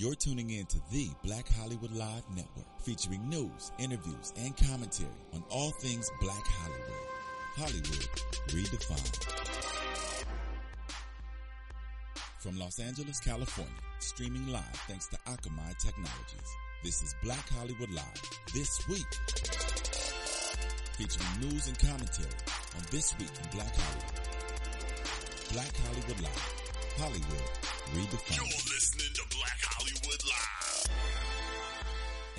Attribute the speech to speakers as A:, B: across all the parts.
A: You're tuning in to the Black Hollywood Live Network, featuring news, interviews, and commentary on all things Black Hollywood. Hollywood redefined. From Los Angeles, California, streaming live thanks to Akamai Technologies. This is Black Hollywood Live this week, featuring news and commentary on this week in Black Hollywood. Black Hollywood Live, Hollywood redefined.
B: You're listening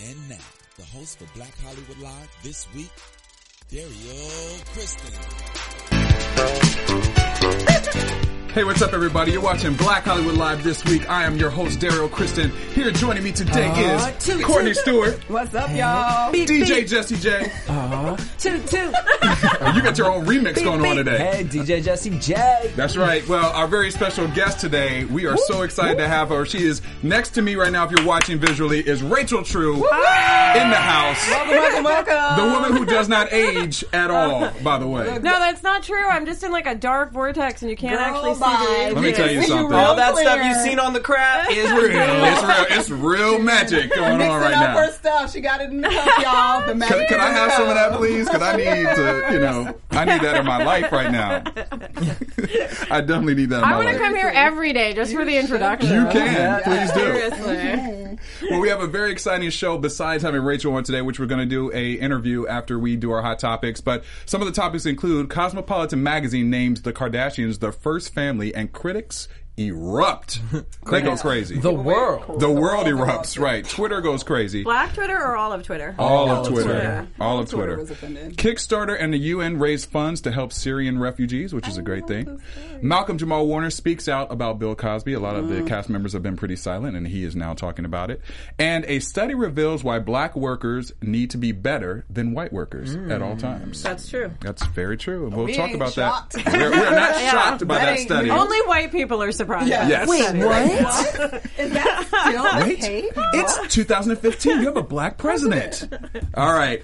A: And now, the host for Black Hollywood Live this week, Dario Kristen.
C: Hey, what's up, everybody? You're watching Black Hollywood Live this week. I am your host, Daryl Kristen. Here joining me today
D: Uh,
C: is
D: toot,
C: Courtney
D: toot,
C: Stewart,
D: What's up, y'all?
C: DJ Jesse J.
D: Toot toot.
C: Oh, you got your own remix going on today.
E: Hey, DJ Jesse J.
C: That's right. Well, our very special guest today, we are so excited to have her. She is next to me right now, if you're watching visually, is Rachel True in the house.
D: Welcome, welcome, welcome.
C: The woman who does not age at all, by the way.
F: No, that's not true. I'm just in like a dark vortex, and you can't
D: Girl,
F: actually see
C: Let me tell you something.
E: All that
D: Clear.
E: stuff you've seen on the crap is real.
C: It's real. It's real magic going
D: Mixing
C: on right
D: up her
C: now.
D: stuff. She got it in the cup, y'all. The
C: Can,
D: magic
C: can
D: is
C: I have some of that, please? Because I need to, you know, I need that in my life right now. I definitely need that in
F: I
C: my
F: want to come here every day just for the introduction.
C: You can,
E: Yeah.
C: please do.
F: Seriously.
C: Well, we have a very exciting show besides having Rachel on today, which we're going to do a interview after we do our hot topics. But some of the topics include Cosmopolitan magazine names the Kardashians the first family, and critics erupt. they go crazy.
E: The world.
C: The world
D: world
C: erupts,
D: erupts.
C: right? Twitter goes crazy.
F: Black Twitter or all of Twitter?
C: All
E: All
C: of
E: of
C: Twitter.
F: Twitter.
C: All of
D: Twitter
C: Twitter.
D: was offended.
C: Kickstarter and the UN raise funds to help Syrian refugees, which is a great thing. Malcolm-Jamal Warner speaks out about Bill Cosby. A lot of the mm-hmm. cast members have been pretty silent, and he is now talking about it. And a study reveals why black workers need to be better than white workers at all mm. times.
F: That's true.
C: That's very true. And we'll
D: We
C: talk
D: ain't
C: about
D: shocked.
C: that. We're, we're not
F: Yeah.
C: shocked by
D: That
C: that
D: ain't
C: study.
F: Only white people are surprised.
D: Yeah.
C: Yes.
E: Wait, what?
D: Is that still the
C: Wait,
D: case?
C: it's 2015. You have a black president. All right.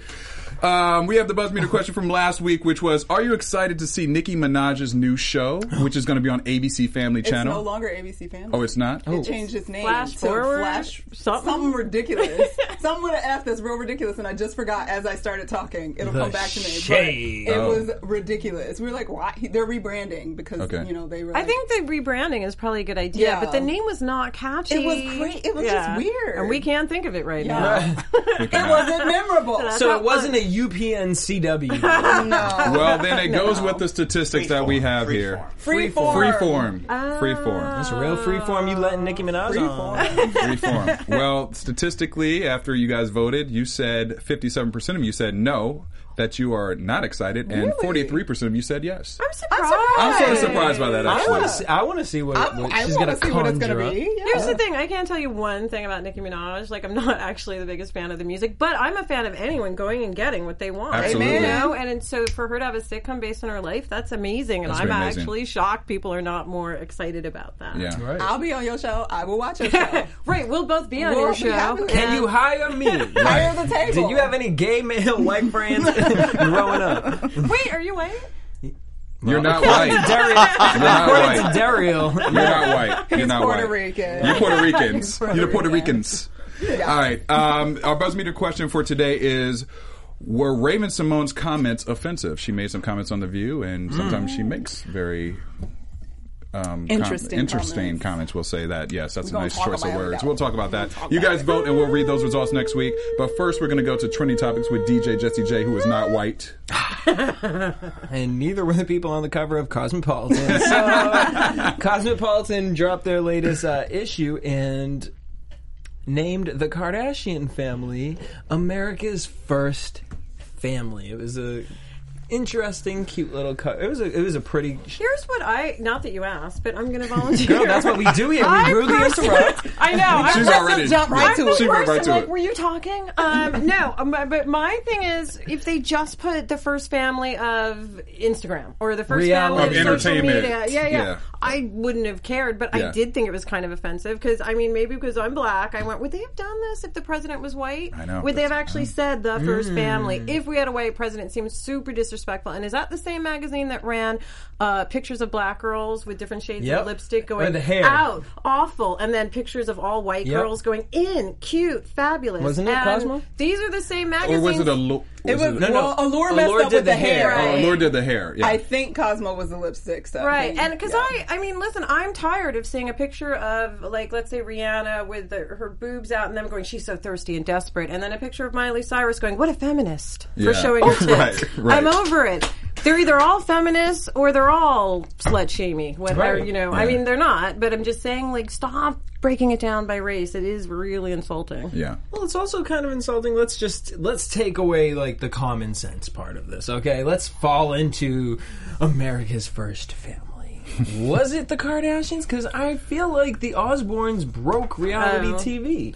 C: Um, we have the buzz meter question from last week, which was: Are you excited to see Nicki Minaj's new show, which is going to be on ABC Family
D: It's
C: Channel?
D: no longer ABC Family.
C: oh, it's not.
D: It changed its name
F: Flash
D: to
F: forward?
D: Flash
F: Something?
D: ridiculous. something with an F that's real ridiculous, and I just forgot as I started talking. It'll
E: The
D: come back to me. But
E: shade.
D: it
C: Oh.
D: was ridiculous. We were like, why? They're rebranding because
C: Okay.
D: you know they were.
F: I
D: like-
F: think the rebranding is probably a good idea,
D: Yeah.
F: but the name was not catchy.
D: It was great. It was just weird.
F: And we can't think of it right
D: Yeah.
F: now.
D: it wasn't memorable.
E: So it wasn't a UPNCW.
D: no.
C: Well, then it goes with the statistics that we have here.
D: Free form.
C: Freeform. Freeform. Ah.
E: It's a real free form you letting Nicki Minaj on.
C: Freeform. Well, statistically, after you guys voted, you said 57% of you said no, that you are not excited, and 43% of you said yes.
F: I'm surprised.
C: I'm sort of surprised by that,
E: I
C: actually.
E: want to see. I want to see what,
D: I,
E: what
D: I
E: she's
D: want
E: gonna
D: to see what it's going
E: conjure
D: to
E: up.
D: be. Yeah.
F: Here's the thing: I can't tell you one thing about Nicki Minaj. Like, I'm not actually the biggest fan of the music, but I'm a fan of anyone going and getting what they want.
C: Absolutely.
F: You know, and, and so for her to have a sitcom based on her life, that's amazing. And
C: That's
F: I'm
C: very amazing.
F: actually shocked people are not more excited about that.
C: Yeah.
E: Right.
D: I'll be on your show. I will watch your show.
F: Right, we'll both be on
D: We'll
F: your
D: be
F: show.
D: happy
E: Can you hire me?
D: Hire the table.
E: Did you have any gay male white friends growing up?
F: Wait, are you white?
C: You're not white.
E: Dario,
C: You're not
E: according to
C: white.
E: Dario,
C: You're not white. You're
D: He's
C: not
D: Puerto
C: white.
D: Rican.
C: You're Puerto Ricans.
D: He's Puerto
C: You're the Puerto
D: Rican.
C: Ricans. All right. Um, our buzz meter question for today is: Were Raven-Symoné's comments offensive? She made some comments on the View, and sometimes she makes very. Um, com-
D: Interesting
C: interesting
D: comments.
C: comments. We'll say that. Yes, that's a
D: gonna
C: nice choice of words. We'll talk about that.
D: talk
C: You
D: about
C: guys
D: it.
C: vote, and we'll read those results next week. But first, we're going to go to trending topics with DJ Jesse J, who is not white.
E: and neither were the people on the cover of Cosmopolitan. So, Cosmopolitan dropped their latest uh, issue and named the Kardashian family America's first family. It was a interesting, cute little cut. It was a it was a pretty.
F: Here's what I not that you asked, but I'm going to volunteer.
E: Girl, that's what we do here. We
F: I
E: rudely
F: personally-
E: interrupt.
F: I know. I'm
C: She's
F: the-
C: already
D: jump right to
F: I'm
D: it.
F: the
C: She went right to
F: like,
C: it.
F: Were you talking? Um, no, um, but but my thing is, if they just put the first family of Instagram or the first
E: Reality.
F: family of,
C: Of
F: social
C: entertainment.
F: media, yeah, yeah,
C: Yeah.
F: I wouldn't have cared. But
C: Yeah.
F: I did think it was kind of offensive because I mean, maybe because I'm black, I went, would they have done this if the president was white?
C: I know.
F: Would they have actually said the first family? If we had a white president, it seems super disrespectful disrespectful. And is that the same magazine that ran uh, pictures of black girls with different shades
E: Yep.
F: of lipstick going
E: the hair.
F: out, awful, and then pictures of all white
E: Yep.
F: girls going in, cute, fabulous.
E: Wasn't it
F: And
E: Cosmo?
F: These are the same
C: Or
F: magazines.
C: was it a? Lo-
D: It was,
C: it-
E: No, no.
D: well, Allure messed
E: Allure
D: up
E: did
D: with
E: the
D: the
E: hair.
D: hair.
C: Oh,
F: Right.
C: Lord did the hair. Yeah.
D: I think Cosmo was the lipstick stuff.
F: Right,
D: thing.
F: and because
D: Yeah.
F: I, I mean, listen, I'm tired of seeing a picture of, like, let's say Rihanna with the, her boobs out and them going, she's so thirsty and desperate, and then a picture of Miley Cyrus going, what a feminist for showing her tits.
C: Right, right.
F: I'm over it. They're either all feminists or they're all slut shamey. Whatever,
E: Right.
F: you know. I mean, they're not, but I'm just saying, like, stop breaking it down by race. It is really insulting.
C: yeah.
E: Well, it's also kind of insulting. Let's just let's take away like the common sense part of this. Okay, let's fall into America's first family. Was it the Kardashians? Because I feel like the Osbournes broke reality
F: Oh.
E: TV.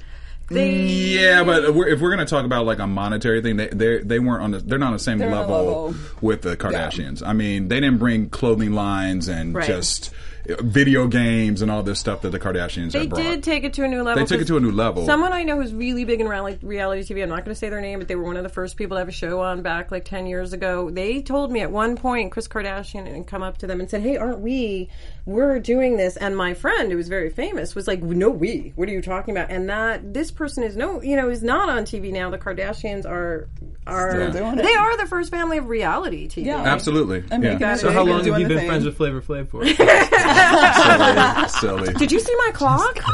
F: They,
C: Yeah, but we're, if we're going to talk about like a monetary thing, they they they weren't on the they're not on the same
D: They're on a
C: level,
D: level.
C: with the Kardashians. I mean, they didn't bring clothing lines and
F: Right.
C: just uh, video games and all this stuff that the Kardashians
F: They did take it to a new level.
C: They took it to a new level.
F: Someone I know who's really big in reality, reality TV. I'm not going to say their name, but they were one of the first people to have a show on back like 10 years ago. They told me at one point, Kris Kardashian had come up to them and said, "Hey, aren't we? We're doing this." And my friend, who was very famous, was like, "No, we. What are you talking about?" And that this person is no, you know, is not on TV now. The Kardashians are are
D: Still doing it.
F: they are the first family of reality TV.
D: Yeah.
C: Absolutely.
D: And making
C: yeah.
E: So how long have you been
D: thing.
E: friends with Flavor Flav for?
C: silly, silly.
F: Did you see my clock?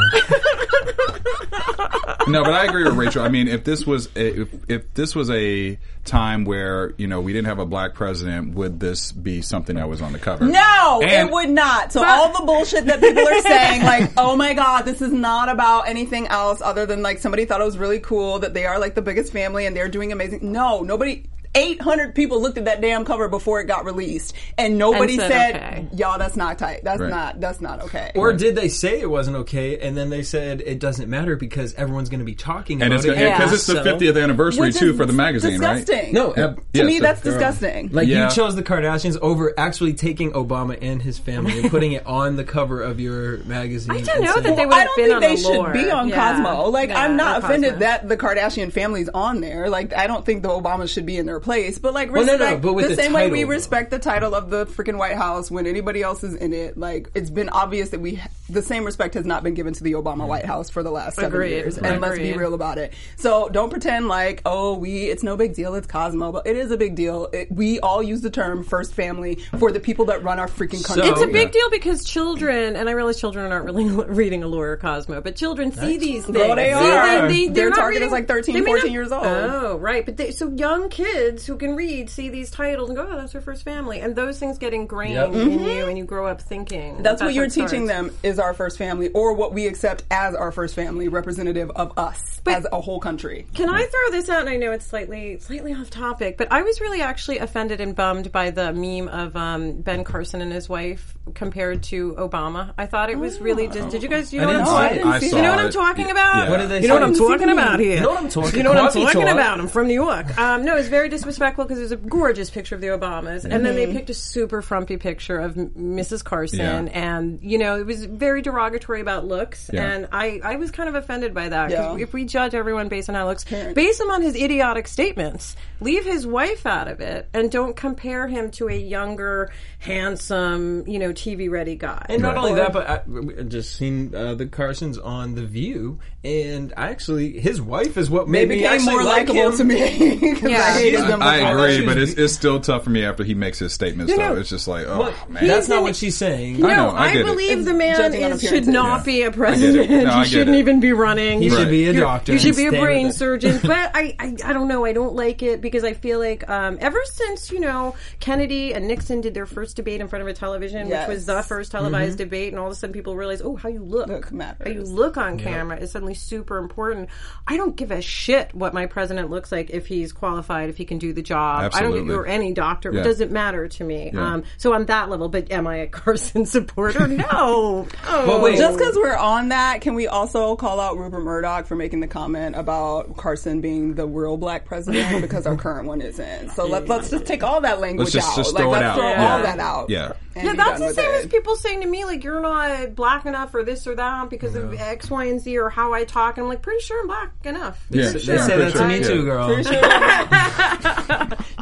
C: No, but I agree with Rachel. I mean, if this was a, if, if this was a time where you know we didn't have a black president, would this be something that was on the cover?
D: No,
C: And-
D: it would not. So all the bullshit that people are saying, like, oh my god, this is not about anything else other than like somebody thought it was really cool that they are like the biggest family and they're doing amazing. No, nobody. 800 people looked at that damn cover before it got released, and nobody
F: And said,
D: said,
F: okay.
D: "Y'all, that's not tight. That's
C: Right.
D: not. That's not okay."
E: Or did they say it wasn't okay, and then they said it doesn't matter because everyone's going to be talking
C: And
E: about
C: it's
E: it?
C: because
F: Yeah.
C: it's the 50th anniversary too for the magazine,
D: disgusting.
C: right?
E: No, uh,
D: to
C: Yes,
D: me, that's
C: they're-
D: disgusting.
E: Like
C: Yeah.
E: you chose the Kardashians over actually taking Obama and his family and putting it on the cover of your magazine.
F: I didn't know
E: saying-
F: that they
D: Well,
F: would
D: I
F: have
D: don't
F: been
D: think
F: on
D: they
F: Allure.
D: should be on
F: Yeah.
D: Cosmo. Like,
F: Yeah,
D: I'm not offended
F: Cosmo.
D: that the Kardashian family's on there. Like, I don't think the Obamas should be in their place. But like,
E: Well, no, no, but
D: the,
E: the
D: same way we
E: title,
D: respect the title of the freaking White House when anybody else is in it. Like, it's been obvious that we the same respect has not been given to the Obama White House for the last seven
F: Agreed.
D: years.
F: Right.
D: And let's be real about it. So don't pretend like, oh, we it's no big deal. It's Cosmo, but it is a big deal. It, we all use the term first family for the people that run our freaking country.
E: So-
F: It's a big
C: Yeah.
F: deal because children, and I realize children aren't really reading a or Cosmo, but children see these things.
D: Well, they
F: See,
D: are.
F: They,
D: Their
F: are not
D: target is like 13, 14
F: not-
D: years old.
F: Oh, right. But they, so young kids who can read see these titles and go, "Oh, that's their first family," and those things get ingrained
E: Yep.
F: in mm-hmm. you, and you grow up thinking.
D: That's
F: that
D: what you're teaching
F: starts.
D: them is our first family, or what we accept as our first family, representative of us as a whole country.
F: Can I throw this out? And I know it's slightly slightly off topic, but I was really actually offended and bummed by the meme of um, Ben Carson and his wife compared to Obama. I thought it was really just. Did you guys? You know what I'm talking?
E: it.
D: didn't
C: I
D: see
C: saw
F: You know what. I'm talking
C: Yeah.
F: about?
E: What did they
F: You know what? I'm talking about here?
E: You know what I'm talking-
F: You know what I'm talking about? I'm from New York. Um, no, it's very disrespectful because it was a gorgeous picture of the Obamas, and then they picked a super frumpy picture of Mrs. Carson,
C: Yeah.
F: and you know it was very derogatory about looks,
C: Yeah.
F: and I I was kind of offended by that. 'cause
D: Yeah.
F: If we judge everyone based on how looks, base him on his idiotic statements. Leave his wife out of it, and don't compare him to a younger, handsome, you know, TV ready guy.
E: And not
C: Right.
E: only that, but I, I've just seen uh, the Carsons on The View, and actually, his wife is what
D: They
E: made me
D: became
E: actually
D: more
E: like
D: likable
E: him.
D: to me because
F: Yeah.
D: I hated them.
C: I
D: before.
C: agree, but it's, it's still tough for me after he makes his statements.
F: You
C: though it's just like, oh
E: Well,
C: man,
E: that's not what she's saying.
C: I
F: No,
C: know, I
F: I,
C: get it.
F: believe the man
D: judging on
F: is, should not
C: Yeah.
F: be a president.
C: No,
F: he shouldn't
C: it.
F: even be running.
E: He
C: Right.
E: should be a
F: You're-
E: doctor.
F: You should be a brain surgeon. But I, I, I don't know. I don't like it because I feel like um, ever since you know Kennedy and Nixon did their first debate in front of a television,
D: Yes.
F: which was the first televised debate, and all of a sudden people realize, oh, how you look,
D: Look matters.
F: how you look on camera is suddenly super important. I don't give a shit what my president looks like if he's qualified, if he can do the job. I don't, or any doctor.
C: Yeah.
F: It doesn't matter to me.
C: Yeah.
F: Um, so on that level, but am I a Carson supporter? No.
E: But oh. wait,
D: Just because we're on that, can we also call out Rupert Murdoch for making the comment about Carson being the real black president because our current one isn't? So let, let's just take all that language
C: Let's just-
D: out.
C: just
D: like,
C: throw it
D: let's
C: out.
D: throw
C: Yeah.
D: all that out.
C: Yeah.
D: and
F: Yeah, that's the same
D: it.
F: as people saying to me, like, you're not black enough or this or that because of X, Y, and Z or how I talk. And I'm like, pretty sure I'm black enough.
C: Yeah,
E: they
C: yeah,
E: say
C: for
E: that to
C: sure.
E: me
C: Yeah.
E: too, girl.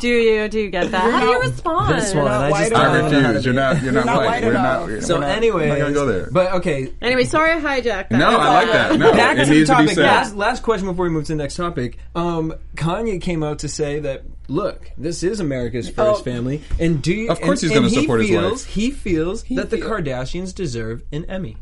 F: Do you? Do you get that? How do you respond?
E: This one, I
D: white
E: just
D: enough.
E: don't
C: I
E: know how to
C: refuse. You're not. You're not
D: not
C: white.
D: white
C: We're
D: enough.
C: not.
E: So
C: we're not-
E: anyway,
C: I'm not gonna go there.
E: But okay,
F: Anyway, sorry I hijacked that.
C: No, I like that. No,
E: back
C: it
E: to the
C: needs to be
E: topic.
C: said.
E: Last, last question before we move to the next topic. Um, Kanye came out to say that look, this is America's first
D: Oh.
E: family, and do you,
C: Of course
E: and,
C: he's gonna
E: and he
C: support his
E: feels,
C: wife.
E: He feels that the Kardashians deserve an Emmy.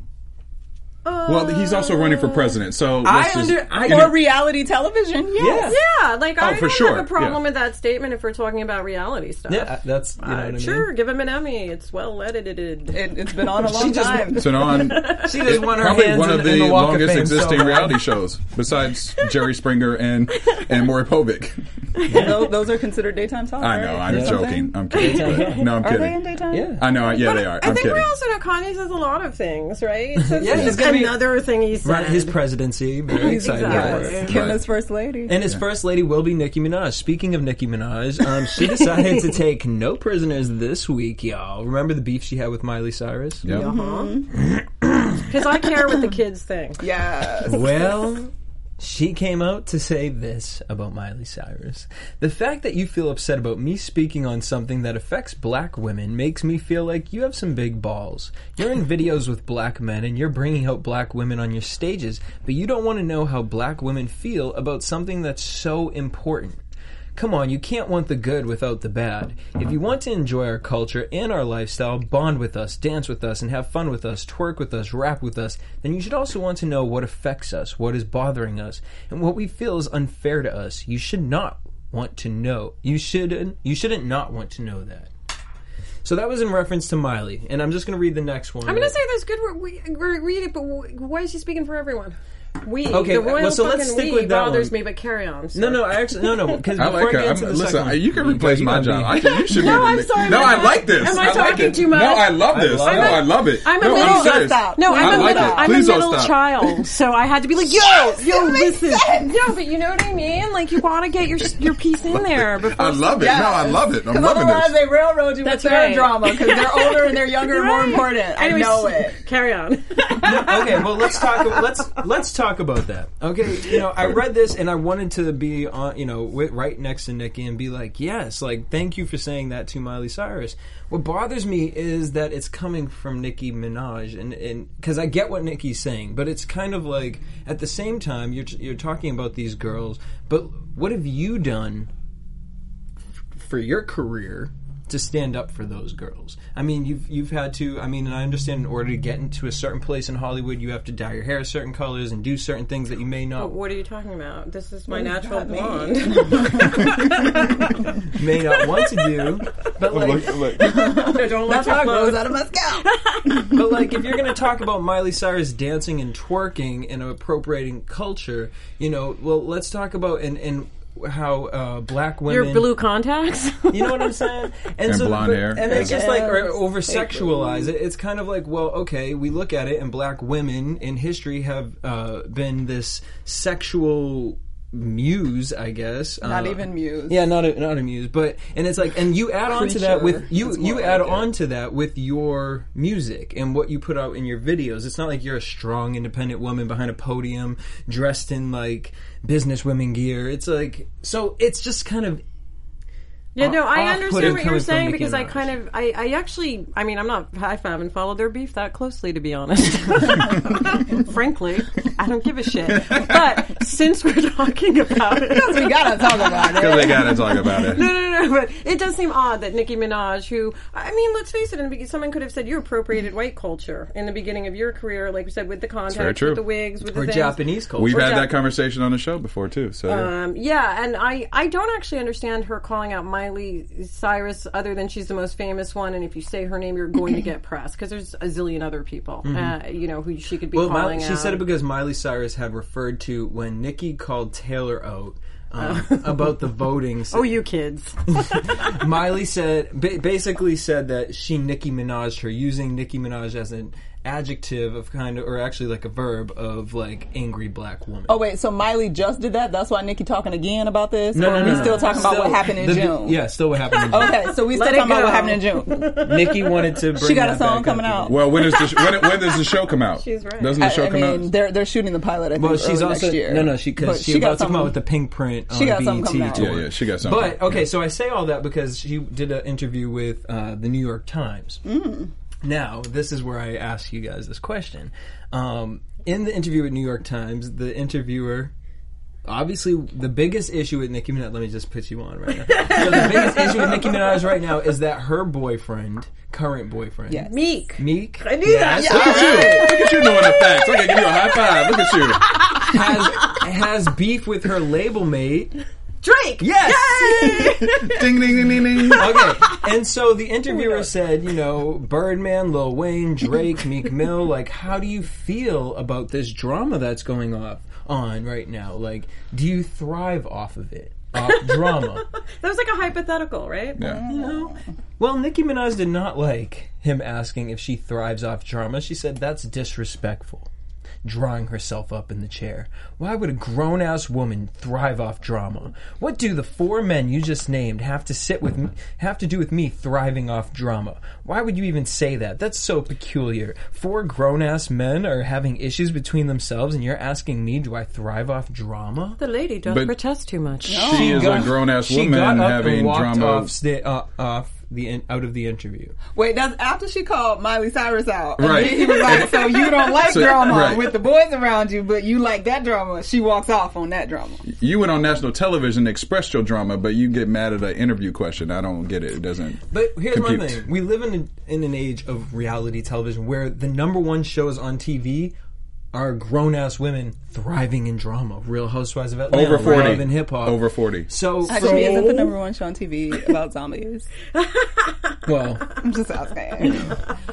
C: Well, he's also running for president, so
E: I
C: let's just-
E: under I,
D: For reality television, yes.
F: Yeah, like I
C: for
F: don't
C: sure,
F: have a problem
C: yeah.
F: with that statement if we're talking about reality stuff.
E: yeah, that's you know
F: Uh,
E: what I mean.
F: sure, give him an Emmy. It's well edited.
D: It, it's been on a long
E: just-
D: time.
C: So on
E: She just won her
C: probably
E: hands
C: one
E: in,
C: of
E: in
C: the,
E: the Walk of
C: longest
E: Fame
C: existing
E: so
C: reality shows, besides Jerry Springer and and Maury Povich.
D: those, those are considered daytime talk.
C: I know,
D: right?
C: I'm
D: Or
C: joking. I'm kidding. but- no, I'm
D: Are they in
C: kidding.
D: daytime?
E: Yeah.
C: I know. Yeah, they are.
F: I
C: I'm
F: think
C: kidding.
F: we also know Kanye says a lot of things, right? So
E: Yeah,
F: this
E: he's
F: is
E: gonna be-
F: another thing he said.
E: Right, his presidency, very excited about
F: Exactly.
E: it.
D: Kim first lady.
E: And his first lady will be Nicki Minaj. Speaking of Nicki Minaj, um, she decided to take no prisoners this week, y'all. Remember the beef she had with Miley Cyrus?
C: Yep.
F: Because I care what the kids think.
D: yes.
E: Well, she came out to say this about Miley Cyrus. The fact that you feel upset about me speaking on something that affects black women makes me feel like you have some big balls. You're in videos with black men and you're bringing out black women on your stages, but you don't want to know how black women feel about something that's so important. Come on, you can't want the good without the bad. If you want to enjoy our culture and our lifestyle, bond with us, dance with us, and have fun with us, twerk with us, rap with us, then you should also want to know what affects us, what is bothering us, and what we feel is unfair to us. You should not want to know. You shouldn't. You shouldn't not want to know that. So that was in reference to Miley, and I'm just going to read the next one.
F: I'm going to say that's good. We, we read it, but why is she speaking for everyone? We,
E: Okay,
F: the uh, royal
E: well, so let's stick
F: we
E: with that
F: bothers
E: one.
F: me, but carry on.
E: No, no, I actually no, no. Because
C: I
E: before
C: like
E: I
C: her. I'm,
E: the
C: listen,
E: one,
C: you can replace
E: you
C: my job. I can, you should
F: No,
C: be.
F: I'm sorry,
C: No, I
F: I-
C: like this.
F: am I
C: I like
F: talking
C: it.
F: too much?
C: No, I love this.
E: love
C: no. I love it.
F: I'm a
C: no,
F: little-
C: I'm serious.
D: Stop.
F: No,
C: I
F: I'm a
C: like
F: little,
C: it.
F: I'm a
C: don't
F: middle child, so I had to be like, yo, yo, listen. No, but you know what I mean? Like, you gotta get your your piece in there.
C: I love it. No, I love it. I'm
D: Because
C: loving
D: otherwise
C: this.
D: they railroad you with their drama because they're older and they're younger and more important. I know it.
F: Carry on.
E: okay, well let's talk. Let's let's talk about that. Okay, you know I read this and I wanted to be on, you know, right next to Nikki and be like, yes, like thank you for saying that to Miley Cyrus. What bothers me is that it's coming from Nicki Minaj, and and because I get what Nicki's saying, but it's kind of like at the same time you're you're talking about these girls, but what have you done for your career to stand up for those girls. I mean, you've you've had to. I mean, and I understand in order to get into a certain place in Hollywood, you have to dye your hair certain colors and do certain things that you may not
F: what are you talking about? This is my
D: does
F: natural blonde.
E: may not want to do. But like,
C: Look, look.
F: no, don't let
D: That's how
F: your clothes.
D: out of my scalp.
E: but like, if you're going to talk about Miley Cyrus dancing and twerking and appropriating culture, you know, well, let's talk about and and how uh, black women.
F: Your blue contacts.
E: You know what I'm saying? And,
C: And blonde
E: but-
C: hair.
E: And it's just like or over sexualize it. It's kind of like, well, okay, we look at it, and black women in history have uh, been this sexual muse, I guess.
D: Not
E: Uh,
D: even Muse.
E: Yeah, not a, not a muse, but and it's like, and you add on to that with you you add
D: like it.
E: on to that with your music and what you put out in your videos. It's not like you're a strong, independent woman behind a podium dressed in like business women gear. It's like so. It's just kind of
F: Yeah, no, I understand what you're saying because I kind of, I, I actually, I mean, I'm not, I haven't followed their beef that closely, to be honest. Frankly, I don't give a shit. But since we're talking about it,
D: we gotta talk about it.
C: Because they got to talk about it.
F: no, no, no, but it does seem odd that Nicki Minaj, who, I mean, let's face it, in the beginning, someone could have said you appropriated white culture in the beginning of your career, like we said, with the
C: very
F: contacts, with the wigs, with
E: or
F: things.
E: Japanese culture.
C: We've
F: Or
C: had
F: Jap-
C: that conversation on the show before too. So yeah.
F: Um, yeah, and I, I don't actually understand her calling out Miley Cyrus other than she's the most famous one, and if you say her name, you're going to get press because there's a zillion other people, uh, you know, who she could be
E: Mm-hmm. Well,
F: calling
E: Miley, she
F: out.
E: said it because Miley Cyrus had referred to when Nicki called Taylor out. um, about the voting.
F: Oh, you kids.
E: Miley said, ba- basically said that she Nicki Minaj her, using Nicki Minaj as an adjective of kind of, or actually like a verb of like angry black woman.
D: Oh wait, so Miley just did that. That's why Nikki talking again about this.
E: no,
D: or
E: no,
D: are
E: no,
D: we
E: no.
D: still talking about what happened in
E: the-
D: June?
E: Yeah, still what happened in June.
D: Okay, so we still talking about what happened in June.
E: Nikki wanted to bring
D: She got a
E: that
D: song coming out.
E: again.
C: Well, when is the sh- when, when does the show come out?
F: She's right.
C: Doesn't the
D: I,
C: show
D: I
C: come
D: mean,
C: out?
D: they're they're shooting the pilot. I think
E: Well, she's also
D: next year.
E: no, no. She
D: But
E: because she,
D: she got
E: about to come out with the Pinkprint on
D: She got something coming out.
C: Yeah, yeah, she got something.
E: But okay, so I say all that because she did an interview with uh, the New York Times. Now, this is where I ask you guys this question. Um, in the interview with New York Times, the interviewer. Obviously, the biggest issue with Nicki Minaj. Let me just put you on right now. so the biggest issue with Nicki Minaj right now is that her boyfriend, current boyfriend,
D: Yes.
F: Meek.
E: Meek,
F: I knew that.
E: yes,
C: Look at you! Look at you knowing the facts. I can give you a high five. Look at you.
E: has has beef with her label mate.
F: Drake.
E: Yes.
C: Ding ding ding ding ding.
E: okay. And so the oh interviewer said, you know, Birdman, Lil Wayne, Drake, Meek Mill, like, how do you feel about this drama that's going off on right now? Like, do you thrive off of it? Off drama?
F: That was like a hypothetical, right?
C: Yeah. Mm-hmm.
E: You know? Well, Nicki Minaj did not like him asking if she thrives off drama. She said that's disrespectful. Drawing herself up in the chair. Why would a grown ass woman thrive off drama? What do the four men you just named have to sit with me, have to do with me thriving off drama? Why would you even say that? That's so peculiar. Four grown ass men are having issues between themselves, and you're asking me, do I thrive off drama?
F: The lady does
C: not
F: protest too much.
C: She is a grown ass woman
E: got up
C: having
E: and
C: drama.
E: off, sta- uh, off the in- out of the interview.
D: Wait, that's after she called Miley Cyrus out.
C: Right.
D: then He was like, "So you don't like
C: So-
D: drama
C: right.
D: with the boys around you, but you like that drama." She walks off on that drama.
C: You went on national television, expressed your drama, but you get mad at an interview question. I don't get it. It doesn't.
E: But here's my thing: we live in an, in an age of reality television where the number one shows on TV are grown ass women thriving in drama. Real Housewives of Atlanta,
C: Over forty.
E: Love and Hip Hop.
C: Over forty.
E: So,
D: Actually,
E: so-
D: isn't the number one show on TV about zombies?
E: well,
D: I'm just asking.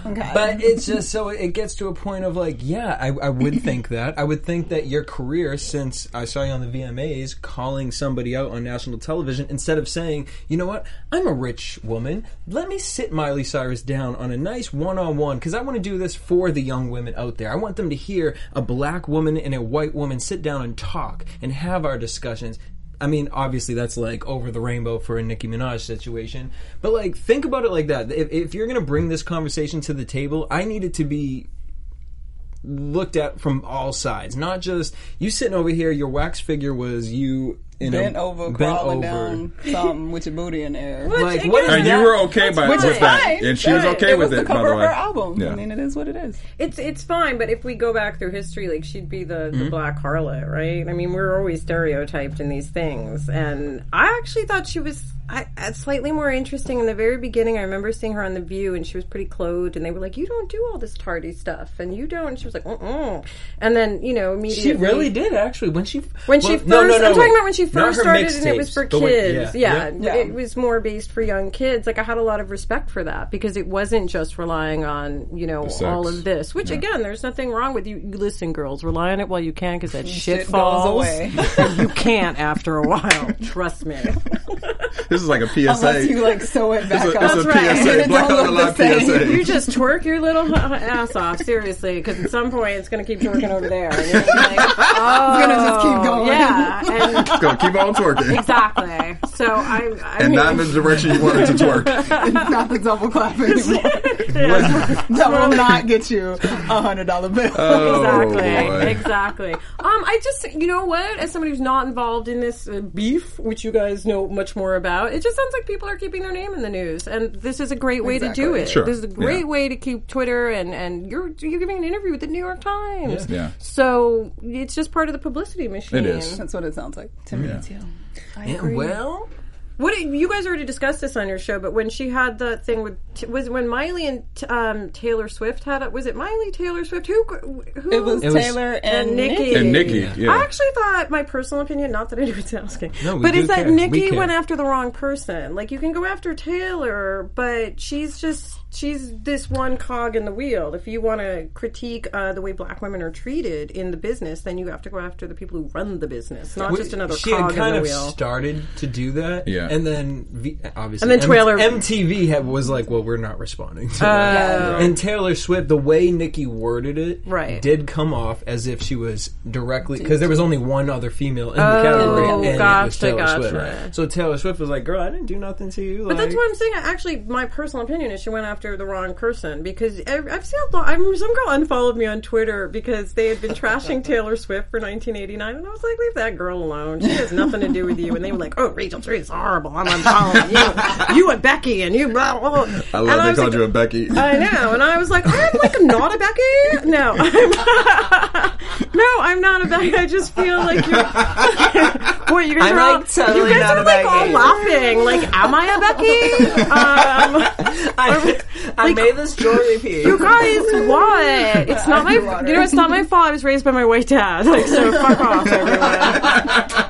D: okay.
E: But it's just so it gets to a point of like, yeah, I, I would think that. I would think that your career, since I saw you on the VMAs calling somebody out on national television, instead of saying, you know what, I'm a rich woman, let me sit Miley Cyrus down on a nice one on one, because I want to do this for the young women out there. I want them to hear a black woman and a white woman sit down and talk and have our discussions. I mean, obviously that's like over the rainbow for a Nicki Minaj situation, but like think about it like that. If, if you're gonna bring this conversation to the table, I need it to be looked at from all sides, not just you sitting over here. Your wax figure was you in
D: bent
E: a,
D: over,
E: bent
D: crawling
E: over.
D: down something with your booty in the air.
E: Like what is
C: And you were okay by,
D: Which
C: with
D: is
C: that,
D: fine.
C: and she was
D: Right.
C: okay
D: it
C: with
D: was
C: it.
D: the
C: by
D: cover
C: the
D: of
C: way,
D: her album.
C: Yeah.
D: I mean, it is what it is.
F: It's it's fine, but if we go back through history, like she'd be the,
C: Mm-hmm.
F: the black harlot, right? I mean, we're always stereotyped in these things, and I actually thought she was I, uh, slightly more interesting in the very beginning. I remember seeing her on The View, and she was pretty clothed, and they were like, "You don't do all this tardy stuff, and you don't." And she was like, "Mm," and then you know immediately
E: She really did actually when she
F: When she first,
E: no, no, no,
F: I'm talking about when she
E: Not
F: first started, and it was for
E: the one-
F: kids. yeah,
E: yeah.
D: Yeah.
F: it was more based for young kids. Like I had a lot of respect for that because it wasn't just relying on you know all of this. Which again, there's nothing wrong with you. you Listen, girls, rely on it while you can because that shit,
D: Shit
F: falls
D: away.
F: you can't after a while. Trust me.
C: This is like a
D: Unless you like sew it back
C: It's a,
D: up.
C: it's a
F: right.
C: PSA.
D: It
C: Black
D: don't look the same.
C: PSA.
F: You just twerk your little ass off, seriously, because at some point it's going to keep twerking over there. And you're like, oh,
D: It's gonna just keep going.
F: Yeah, and
C: It's gonna keep on twerking,
F: exactly. So I, I
C: and
F: mean,
C: not in the direction you wanted to twerk.
D: It's not the double clap anymore. that will not get you a hundred dollar bill.
C: Oh,
F: exactly,
C: boy.
F: exactly. Um, I just, you know what? As somebody who's not involved in this uh, beef, which you guys know much more about, it just sounds like people are keeping their name in the news, and this is a great way to do it.
C: Sure.
F: This is a great
C: Yeah.
F: way to keep Twitter and and you're you're giving an interview with the New York Times.
C: Yeah.
F: So it's just part of the publicity machine.
C: It is.
D: That's what it sounds like to me too. I
E: Yeah,
D: agree.
E: well,
F: What you guys already discussed this on your show, but when she had the thing with was when Miley and um, Taylor Swift had it? Was it Miley Taylor Swift? Who? Who?
D: it was
E: It was-
D: Taylor and,
F: and Nicki.
D: Nicki.
C: And Nikki, yeah.
F: I actually thought my personal opinion, not that anyone's asking,
E: No,
F: but
E: do
F: is that
E: care. We
F: Nikki
E: care.
F: went after the wrong person. Like you can go after Taylor, but she's just she's this one cog in the wheel. If you want to critique uh, the way black women are treated in the business, then you have to go after the people who run the business, not just another
E: she
F: cog
E: had kind
F: in the
E: of
F: wheel.
E: started to do that,
C: Yeah.
E: and then v- obviously,
F: And then Taylor-
E: MTV had, was like, "Well, we're not responding." To
F: Oh.
E: that. And Taylor Swift, the way Nikki worded it,
F: Right.
E: did come off as if she was directly because there was only one other female in the category, and it was Taylor
F: gotcha.
E: Swift.
F: Right.
E: So Taylor Swift was like, "Girl, I didn't do nothing to you."
F: But that's what I'm saying. Actually, my personal opinion is she went after the wrong person because I- I've seen a lot. I remember some girl unfollowed me on Twitter because they had been trashing Taylor Swift for 1989, and I was like, leave that girl alone. She has nothing to do with you. And they were like, oh, Rachel True is horrible. I'm unfollowing you. You and Becky, and you. Blah, blah, blah.
C: I love
F: And
C: they
F: was
C: called
F: like,
C: you a Becky.
F: I know, and I was like, I'm like not a Becky. No, I'm no, I'm not a Becky. I just feel like you're. what you guys
E: I'm,
F: are all,
E: like, totally
F: you guys are like all
E: Becky.
F: laughing. Like, am I a Becky? Um,
E: I, I made this jewelry piece.
F: you guys, what? It's not my. You know, it's not my fault. I was raised by my white dad. Like, so fuck off, everyone.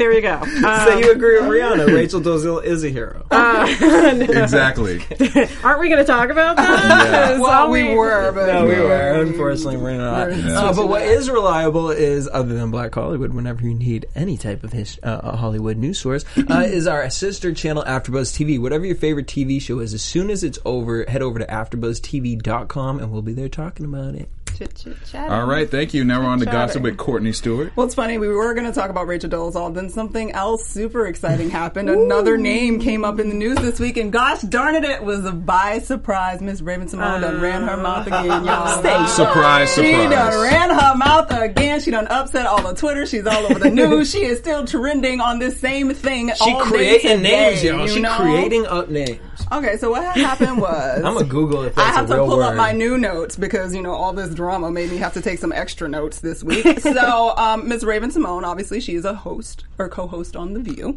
F: There you go. Um,
E: so you agree with Rihanna? Rachel Dolezal is a hero.
C: exactly.
F: aren't we going to talk about that? 'Cause
D: Well,
F: all
D: we were, but
E: No, we were. Unfortunately, we're not.
D: We're
E: Uh, but what is reliable is, other than Black Hollywood, whenever you need any type of his, uh, a Hollywood news source, uh, is our sister channel AfterBuzz TV. Whatever your favorite TV show is, as soon as it's over, head over to AfterBuzzTV.com, and we'll be there talking about it.
D: Chit, chit, chat.
C: All right, thank you. Now we're on to gossip with Courtney Stewart.
D: Well, it's funny. We were going to talk about Rachel Dolezal, then something else super exciting happened. Another name came up in the news this week, and gosh darn it, it was a by surprise. Miss Raven-Symoné done uh. ran her mouth again, y'all.
C: Surprise, surprise.
D: She done ran her mouth again. She done upset all the Twitter. She's all over the news. she is still trending on this same thing.
E: She
D: all day
E: creating
D: today,
E: names, y'all. She
D: know?
E: creating up names.
D: Okay, so what happened was
E: I'm gonna Google
D: I have to pull
E: word.
D: up my new notes because you know all this drama made me have to take some extra notes this week. so um, Ms. Raven-Symoné, obviously, she is a host or co-host on The View,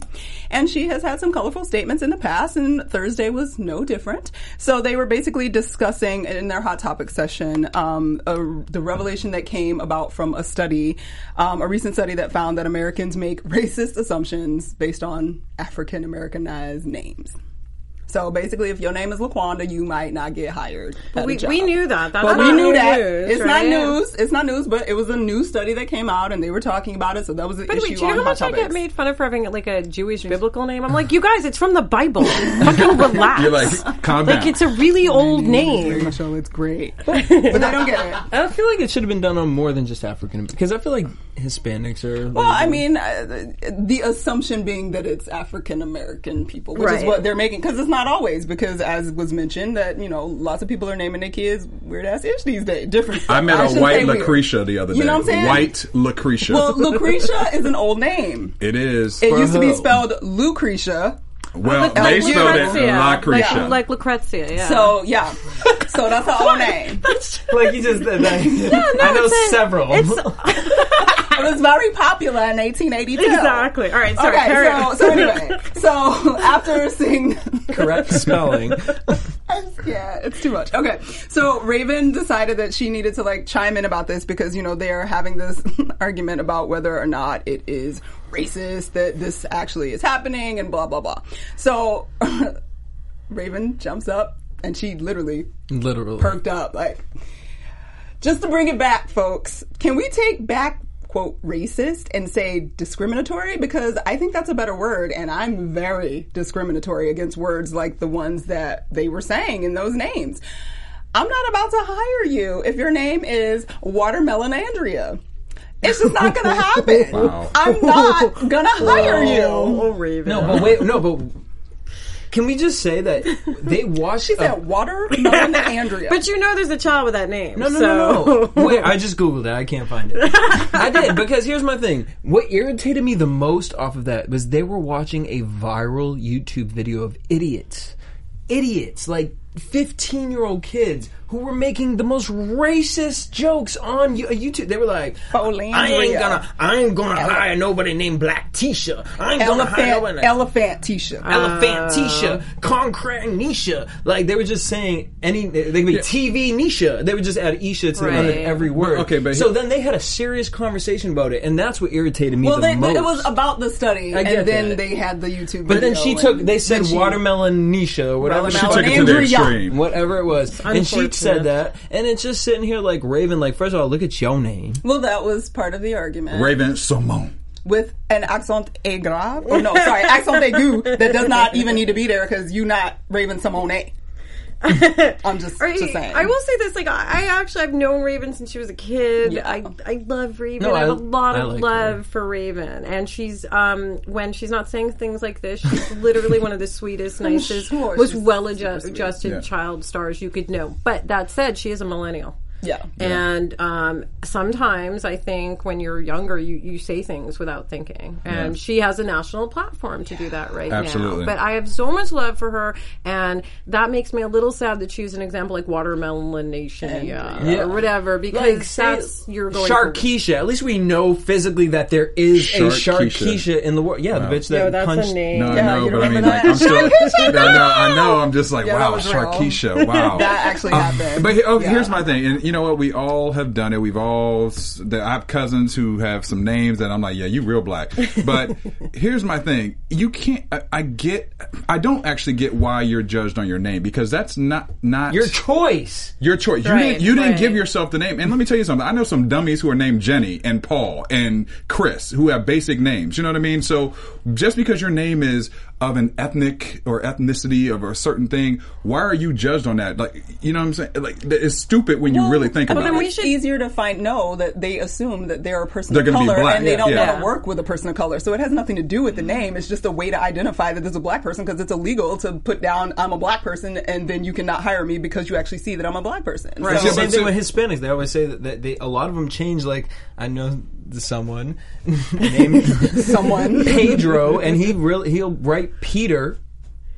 D: and she has had some colorful statements in the past, and Thursday was no different. So they were basically discussing in their hot topic session um, a, the revelation that came about from a study, um, a recent study that found that Americans make racist assumptions based on African Americanized names. So basically, if your name is Laquanda, you might not get hired. at a
F: we, we knew that. That's
D: But we knew that
F: news,
D: it's not news. It's not news, but it was a new study that came out, and they were talking about it. So that was an
F: By the
D: issue
F: way, do you know how
D: Hot
F: much I get made fun of for having like a Jewish biblical name? I'm like, you guys, it's from the Bible. Fucking relax.
C: You're like, calm
F: like it's a really old name.
D: show. It's great, but they don't get it.
E: I feel like it should have been done on more than just African because I feel like Hispanics are.
D: Well, I mean, uh, the assumption being that it's African American people, which is what they're making, because it's not always. Because as was mentioned, that you know, lots of people are naming their kids weird ass ish these days. Different.
C: I met a white
D: say weird.
C: Lucretia the other day.
D: You know what I'm saying?
C: White Lucretia.
D: Well, Lucretia is an old name.
C: it is.
D: It used to be spelled Lucretia.
C: well,
D: like
C: they spelled it Lucretia.
F: Like, like Lucrezia, yeah.
D: So yeah, so that's her old name.
E: like you just. Like, I know
F: it's a-
E: several.
D: It was very popular in 1882.
F: exactly. All right, sorry.
D: Okay, so, so anyway, so after seeing,
E: correct spelling.
D: yeah, it's too much. Okay, so Raven decided that she needed to like chime in about this because you know they are having this argument about whether or not it is racist that this actually is happening and blah blah blah. So Raven jumps up and she literally
E: Literally.
D: perked up. Like, just to bring it back, folks, can we take back, quote, racist and say discriminatory? Because I think that's a better word, and I'm very discriminatory against words like the ones that they were saying in those names. I'm not about to hire you if your name is Watermelon Andrea. It's just not gonna happen.
C: Wow.
D: I'm not gonna hire you.
F: Oh, Raven.
E: No, but wait, no, but can we just say that they watched?
D: She said Watermelon Andrea.
F: But you know there's a child with that name.
E: No, no,
F: so.
E: no, no. Wait, I just googled it. I can't find it. I did because here's my thing. What irritated me the most off of that was they were watching a viral YouTube video of idiots, idiots like 15 year old kids who were making the most racist jokes on Yo- uh, YouTube. They were like,
D: Folandria.
E: "I ain't gonna, I ain't gonna hire nobody named Black Tisha. I ain't gonna hire
D: Elephant,
E: nobody."
D: elephant t-shirt.
E: Elephant Tisha, Concrete Nisha. Like they were just saying any they could be TV Nisha. They would just add Isha to
F: Right.
E: under every word.
C: Okay, but
E: so
C: he-
E: then they had a serious conversation about it, and that's what irritated me
D: well,
E: the
D: they,
E: most.
D: it was about the study,
E: I
D: and then
E: that.
D: they had the YouTube.
E: But then she took. They said
D: she-
E: watermelon Nisha whatever.
C: She
D: Watermelon
C: took it to the extreme.
E: Whatever it was, and she said that, and it's just sitting here like Raven. Like, first of all, look at your name.
D: Well, that was part of the argument.
C: Raven-Symoné.
D: with an accent aigrave. Oh no, sorry, accent aigu that does not even need to be there because you not Raven-Symoné. I'm just,
F: Right.
D: just saying.
F: I will say this: like, I I actually I've known Raven since she was a kid.
D: Yeah.
F: I I love Raven.
E: No,
F: I have a lot
E: I
F: of
E: like
F: love
E: her.
F: for Raven, and she's um when she's not saying things like this, she's literally one of the sweetest, nicest,
D: sure
F: most well-adjusted
C: Yeah.
F: child stars you could know. But that said, she is a millennial.
D: Yeah.
F: And um, sometimes I think when you're younger, you, you say things without thinking. And
C: Yeah.
F: she has a national platform to do that right
C: Absolutely.
F: now. But I have so much love for her, and that makes me a little sad that she's an example like Watermelon Nation yeah,
E: Yeah.
F: or whatever, because
E: Like,
F: that's you're going for-
E: Sharkeisha. At least we know physically that there is a
C: Sharkeisha.
E: Sharkeisha in the world. Yeah, the bitch that
F: No, that's
E: punched.
F: a name.
C: No,
D: Yeah,
C: no,
D: you
C: but I mean,
D: remember
C: like. I'm still. no, no, I know. I'm just like,
D: Yeah,
C: wow,
D: was.
C: Sharkeisha. Wow.
D: that actually happened.
C: But oh,
D: Yeah.
C: here's my thing, and you know what? We all have done it. We've all. that I have cousins who have some names that I'm like, yeah, you real black. But here's my thing: you can't. I, I get. I don't actually get why you're judged on your name because that's not not
E: Your choice.
C: your choice. You didn't. You didn't give yourself the name. And let me tell you something. I know some dummies who are named Jenny and Paul and Chris who have basic names. You know what I mean? So just because your name is of an ethnic or ethnicity of a certain thing, why are you judged on that? Like, you know what I'm saying? Like, it's stupid when you really think
D: Well,
C: about
D: then
C: it.
D: we should easier to find know that they assume that they're a person
C: They're
D: of color
C: black,
D: and they
C: yeah,
D: don't
C: yeah.
D: want to work with a person of color. So it has nothing to do with the mm. name. It's just a way to identify that there's a black person because it's illegal to put down I'm a black person and then you cannot hire me because you actually see that I'm a black person.
E: Right.
D: So-
C: Yeah,
E: Same
C: but
E: thing with Hispanics. They always say that, that they a lot of them change. Like I know someone named
D: someone
E: Pedro, and he really he'll write Peter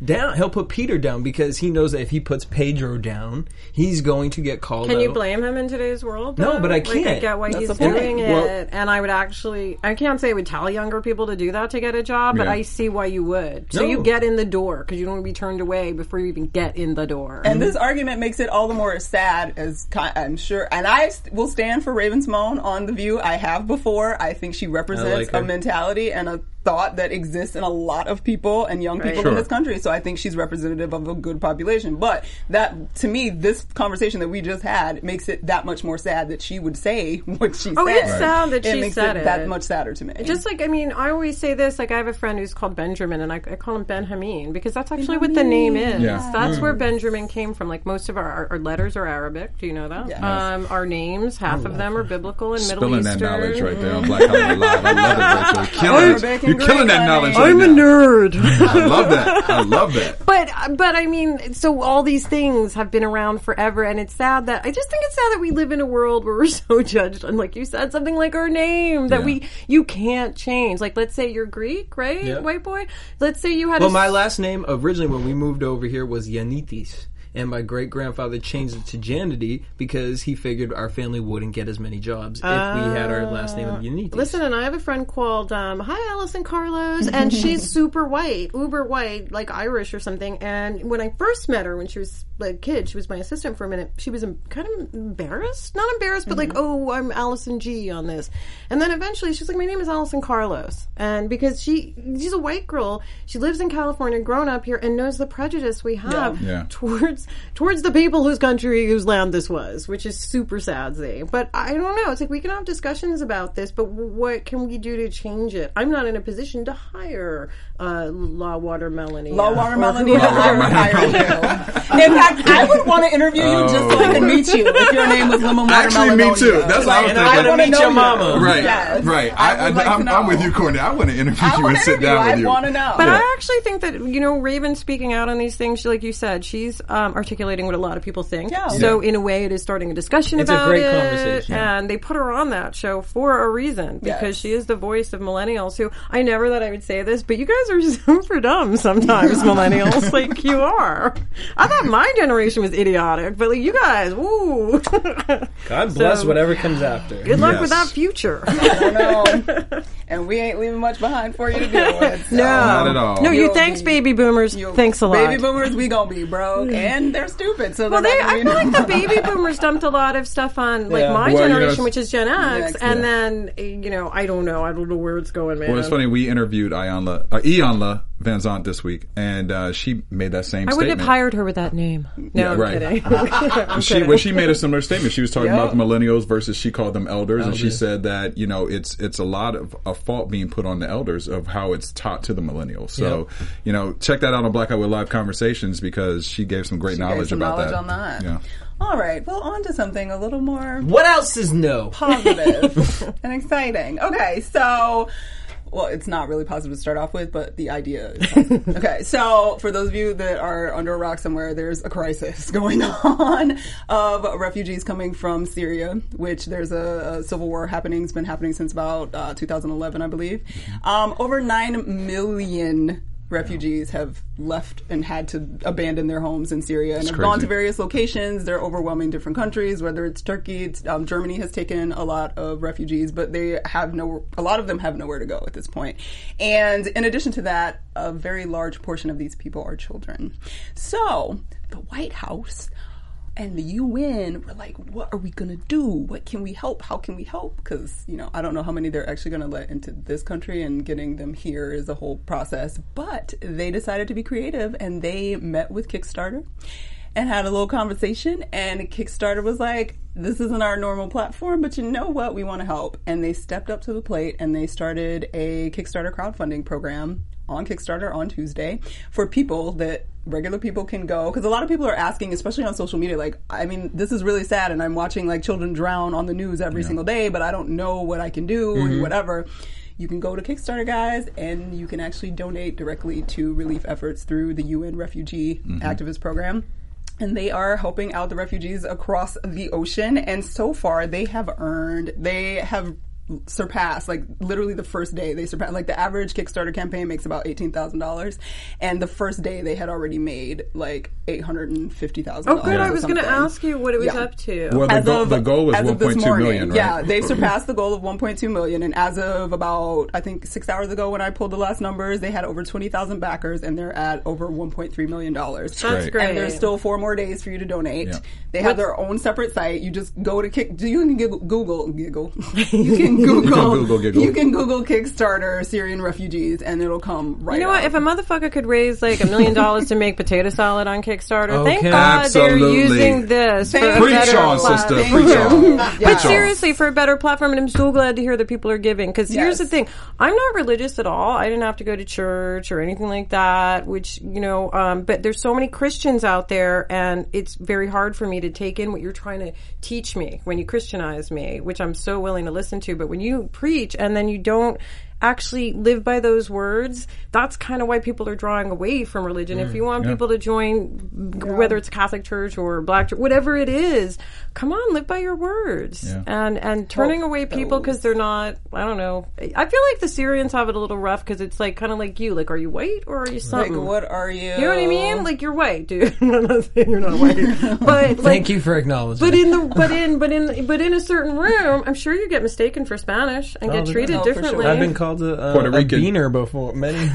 E: down. He'll put Peter down because he knows that if he puts Pedro down, he's going to get called.
F: Can you blame him in today's world?
E: No, but I
F: Like, I
E: can't.
F: get why
D: That's
F: he's doing it,
C: Well-
F: and I would actually, I can't say I would tell younger people to do that to get a job, but
C: Yeah.
F: I see why you would. So
E: No.
F: you get in the door because you don't want to be turned away before you even get in the door.
D: And this argument makes it all the more sad, as I'm sure. And I will stand for Raven-Symoné on The View. I have before. I think she represents
E: like
D: a mentality and a thought that exists in a lot of people and young people
F: Right.
D: in
C: Sure.
D: this country. So I think she's representative of a good population. But that, to me, this conversation that we just had makes it that much more sad that she would say what she said.
F: Oh,
D: said.
F: it's sad that
D: it
F: she said
D: it,
F: it.
D: that much sadder to me.
F: Just like I mean, I always say this. Like I have a friend who's called Benjamin, and I, I call him Ben Hameen because that's actually what the name is.
C: Yeah.
F: That's where Benjamin came from. Like most of our, our, our letters are Arabic. Do you know that?
D: Yes.
F: Um, our names, half of them are biblical and Middle
C: Spilling that
F: Eastern.
C: knowledge right there on Black Hollywood Live. I love it, Rachel. Killing
D: Arabic
C: it. You're killing that knowledge. right
F: I'm a nerd.
C: I love that. I love that.
F: But but I mean, so all these things have been around forever, and it's sad that I just think it's sad that we live in a world where we're so judged on, like you said, something like our name that
C: Yeah.
F: we you can't change. Like let's say you're Greek, right,
E: Yeah.
F: white boy. Let's say you had.
E: Well, my last name originally when we moved over here was Yanitis. And my great grandfather changed it to Janity because he figured our family wouldn't get as many jobs if we had our last name of Yanitis.
F: Listen, and I have a friend called um, Hi Allison Carlos, and she's super white, uber white, like Irish or something. And when I first met her, when she was a kid, she was my assistant for a minute. She was kind of embarrassed, not embarrassed, but like, oh, I'm Allison G on this. And then eventually, she's like, my name is Allison Carlos, and because she she's a white girl, she lives in California, grown up here, and knows the prejudice we have
C: Yeah. Yeah.
F: towards towards the people whose country whose land this was, which is super sad. Z. But I don't know. It's like we can have discussions about this, but what can we do to change it? I'm not in a position to hire uh, La Watermelon.
D: Law Watermelon,
F: Or
D: I would hire you. In fact, I would want to interview you just so I could meet you if your name was Lemon
C: Actually,
D: Watermelon.
C: me too. That's what I was thinking.
E: I
D: wanna
E: meet your mama.
C: Right,
D: Yes.
C: right.
D: I
C: I,
D: would like
C: am
D: to
C: I'm
D: know.
C: with you, Courtney. I want to interview
D: I
C: you
D: want
C: and
D: to
C: sit down
D: I
C: with you.
D: I want to know.
F: But I actually think that you know Raven speaking out on these things, she, like you said, she's um, articulating what a lot of people think.
D: Yeah.
F: So in a way, it is starting a discussion
E: It's a
F: about
E: great
F: it.
E: conversation.
F: And they put her on that show for a reason because
D: Yes.
F: she is the voice of millennials. Who I never thought I would say this, but you guys are super dumb sometimes, millennials. like you are. I thought my generation was idiotic, but like you guys, woo.
E: God bless
F: So-
E: whatever comes after.
F: Good luck with that future.
D: I know. and we ain't leaving much behind for you to deal with. so.
F: No,
C: Not at all.
F: No, you
D: You'll
F: thanks,
D: be-
F: baby boomers. Thanks a lot.
D: Baby boomers, we gonna be broke, and they're stupid. So
F: Well,
D: they're
F: they,
D: not
F: I feel like the baby boomers dumped a lot of stuff on like
E: Yeah.
F: my
C: Well, you know,
F: generation, which is Gen X,
D: Next,
F: and
C: yeah.
F: then you know I don't know, I don't know where it's going, man.
C: Well, it's funny. We interviewed Iyanla, uh, Iyanla Vanzant this week, and uh, she made that same
F: I
C: statement.
F: wouldn't have hired her with that name. No,
C: Yeah,
F: I'm
C: right.
F: kidding. I'm
C: she
F: kidding.
C: well, she made a similar statement. She was talking
D: Yep.
C: about the millennials versus she called them elders, and she said that you know it's it's a lot of a fault being put on the elders of how it's taught to the millennials. So you know, check that out on Black Hollywood Live Conversations because she gave some great
D: She gave
C: knowledge
D: some
C: about
D: knowledge
C: that.
D: on that.
C: Yeah.
D: All right. Well, on to something a little more
E: What else is no?
D: positive and exciting. Okay, so well, it's not really positive to start off with, but the idea is positive. okay. So, for those of you that are under a rock somewhere, there's a crisis going on of refugees coming from Syria, which there's a, a civil war happening. It's been happening since about uh, 2011, I believe. Um, over nine million refugees have left and had to abandon their homes in Syria and have gone to various locations. They're overwhelming different countries, whether it's Turkey, it's, um, Germany has taken a lot of refugees, but they have no, a lot of them have nowhere to go at this point. And in addition to that, a very large portion of these people are children. So the White House and the UN were like, what are we going to do? What can we help? How can we help? Because, you know, I don't know how many they're actually going to let into this country and getting them here is a whole process. But they decided to be creative and they met with Kickstarter and had a little conversation. And Kickstarter was like, this isn't our normal platform, but you know what? We want to help. And they stepped up to the plate and they started a Kickstarter crowdfunding program on Kickstarter on Tuesday for people that regular people can go because a lot of people are asking especially on social media like i mean this is really sad and i'm watching like children drown on the news every single day but i don't know what i can do and mm-hmm. whatever you can go to kickstarter guys and you can actually donate directly to relief efforts through the un refugee mm-hmm. activist program. And they are helping out the refugees across the ocean and so far they have earned they have surpassed like literally the first day they surpassed like the average kickstarter campaign makes about $18000 and the first day they had already made like $850000
F: oh, good. I was going to ask you what it was
D: Yeah.
F: up to.
C: Well, the,
D: As of-
C: the goal was
D: as of this
C: 1.2
D: morning,
C: million, right?
D: Yeah, they've surpassed the goal of 1.2 million, and as of about I think six hours ago, when I pulled the last numbers, they had over 20,000 backers, and they're at over 1.3 million dollars.
F: That's
C: great.
F: great.
D: And there's still four more days for you to donate.
C: Yeah.
D: They have their own separate site. You just go to kick. Do you can Google Google giggle? You can Google
C: Google giggle.
D: You can Google Kickstarter Syrian refugees, and it'll come right.
F: You know what? If a motherfucker could raise like a million dollars to make potato salad on Kickstarter, thank
E: Okay.
F: God they're using this for
C: Preach
F: better
C: on, sister. Preach on.
D: Yeah.
F: But seriously, for a better platform, and I'm so glad to hear that people are giving. Because here's the thing: I'm not religious at all. I didn't have to go to church or anything like that. Which you know, um, but there's so many Christians out there, and it's very hard for me to take in what you're trying to teach me when you Christianize me, which I'm so willing to listen to. But when you preach and then you don't actually live by those words, that's kind of why people are drawing away from religion. if mm, you want
C: yeah.
F: people to join, whether it's Catholic Church or Black Church, whatever it is, come on, live by your words.
C: Yeah.
F: And and turning away people because they're not, I don't know. I feel like the Syrians have it a little rough because it's like kind of like you, like are you white or are you
D: like,
F: something?
D: what are you?
F: You know what I mean? Like you're white, dude. I'm not saying you're not white, but like,
E: Thank you for acknowledging.
F: but in the but in but in but in a certain room, I'm sure you get mistaken for Spanish and get
E: oh,
F: treated
D: oh, for sure.
F: differently.
E: I've been called a, a,
C: Puerto
E: a
C: Rican.
E: beaner before. Many.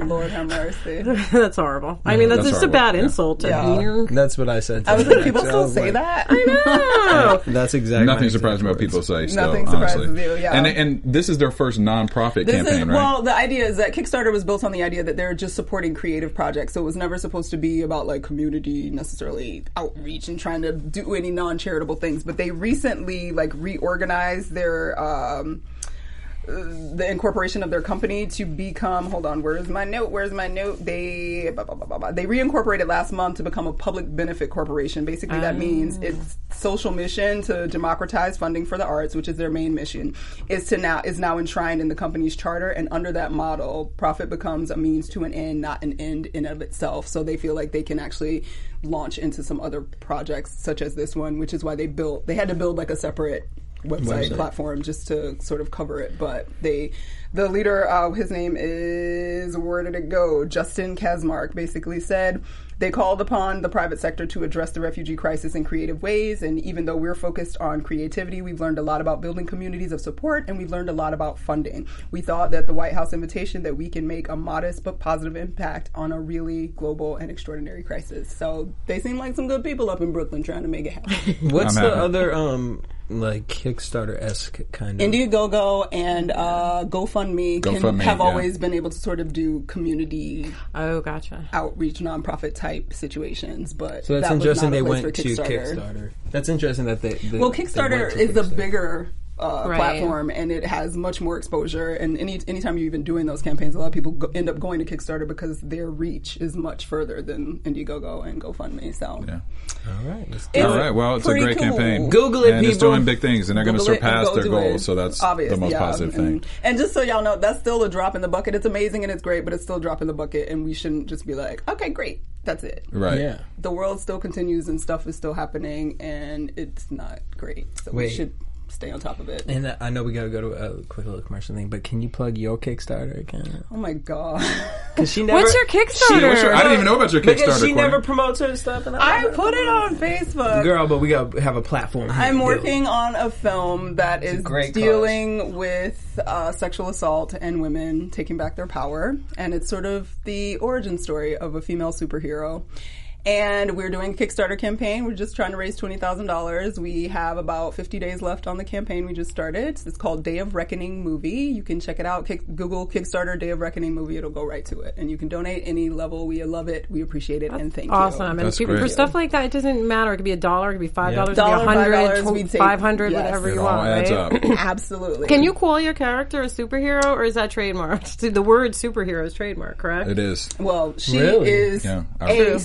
D: Lord have mercy.
F: that's horrible. I mean, that's,
C: That's
F: just a bad
C: yeah.
F: insult to
D: Yeah.
F: beaner.
E: That's what I said. To
D: I was like, people still
E: was
D: say
E: like-
D: that.
F: No.
E: That's exactly.
C: Nothing
E: my
C: surprising about people say. Still,
D: Nothing surprises
C: honestly.
D: you, yeah.
C: And and this is their first nonprofit
D: This
C: campaign,
D: is,
C: right?
D: Well, the idea is that Kickstarter was built on the idea that they're just supporting creative projects. So it was never supposed to be about like community necessarily outreach and trying to do any non-charitable things. But they recently like reorganized their um, the incorporation of their company to become hold on where's my note? Where's my note? They blah, blah, blah, blah, they reincorporated last month to become a public benefit corporation. Basically that means ah. its social mission to democratize funding for the arts which is their main mission is to now is now enshrined in the company's charter. And under that model profit becomes a means to an end not an end in of itself. So they feel like they can actually launch into some other projects such as this one which is why they built they had to build like a separate website, platform just to sort of cover it. But they, the leader, uh, his name is where did it go? Justin Kazmark basically said they called upon the private sector to address the refugee crisis in creative ways. And even though we're focused on creativity, we've learned a lot about building communities of support, and we've learned a lot about funding. We thought that the White House invitation that we can make a modest but positive impact on a really global and extraordinary crisis. So they seem like some good people up in Brooklyn trying to make it happen.
E: What's
C: I'm
E: the
C: happy.
E: other um like Kickstarter esque kind of?
D: Indiegogo and uh, GoFundMe, can,
C: GoFundMe,
D: have
C: yeah.
D: always been able to sort of do community
F: Oh, gotcha.
D: outreach, nonprofit type situations. But
E: So that's
D: that was
E: interesting.
D: not a
E: They
D: place
E: went
D: for
E: to Kickstarter. That's interesting that they. they
D: Well,
E: they
D: Kickstarter
E: went to
D: is a bigger uh,
F: Right.
D: platform, and it has much more exposure. And any anytime you're even doing those campaigns, a lot of people go, end up going to Kickstarter because their reach is much further than Indiegogo and GoFundMe. So
C: Yeah.
E: all right let's
C: all right Well, it's a great
D: cool.
C: campaign.
E: Google it,
C: and it's doing big things, and they're going to
D: Google it and
C: surpass
D: go
C: their
D: do
C: goals.
D: it.
C: So that's
D: Obvious,
C: the most
D: yeah.
C: positive thing.
D: And, and just so y'all know, that's still a drop in the bucket. It's amazing and it's great, but it's still a drop in the bucket, and we shouldn't just be like, okay, great, that's it.
C: Right.
E: Yeah.
D: The world still continues and stuff is still happening, and it's not great. So we should stay on top of it.
E: And uh, I know we gotta go to a quick little commercial thing, but can you plug your Kickstarter account?
D: oh my god.
E: Because she never.
F: What's your Kickstarter?
C: Yeah, what's your- I didn't even know about your Kickstarter.
E: Because
C: Kickstarter.
E: she
C: Courtney.
E: never promotes her stuff. And
D: I put it on Facebook.
E: Girl, but we gotta have a platform. here
D: I'm
E: to
D: working on a film that is
E: great
D: dealing with uh, sexual assault and women taking back their power, and it's sort of the origin story of a female superhero. And we're doing a Kickstarter campaign. We're just trying to raise twenty thousand dollars. We have about fifty days left on the campaign. We just started. It's called Day of Reckoning Movie. You can check it out. Kick, Google Kickstarter Day of Reckoning Movie. It'll go right to it, and you can donate any level. We love it. We appreciate it, and thank you.
F: Awesome. And
C: That's
F: people, for stuff like that, it doesn't matter. It could be a dollar, it could be five dollars,
D: Dollar,
F: it could be hundred,
D: $5, we
F: tw-
D: take-
F: five hundred,
D: yes.
F: whatever
C: It
F: you
C: all
F: want.
C: adds
F: right?
C: up.
D: Absolutely.
F: Can you call your character a superhero, or is that trademarked? The word superhero is trademark, correct?
C: It is.
D: Well, she
E: Really?
D: is
C: Yeah, I-
D: a
F: True.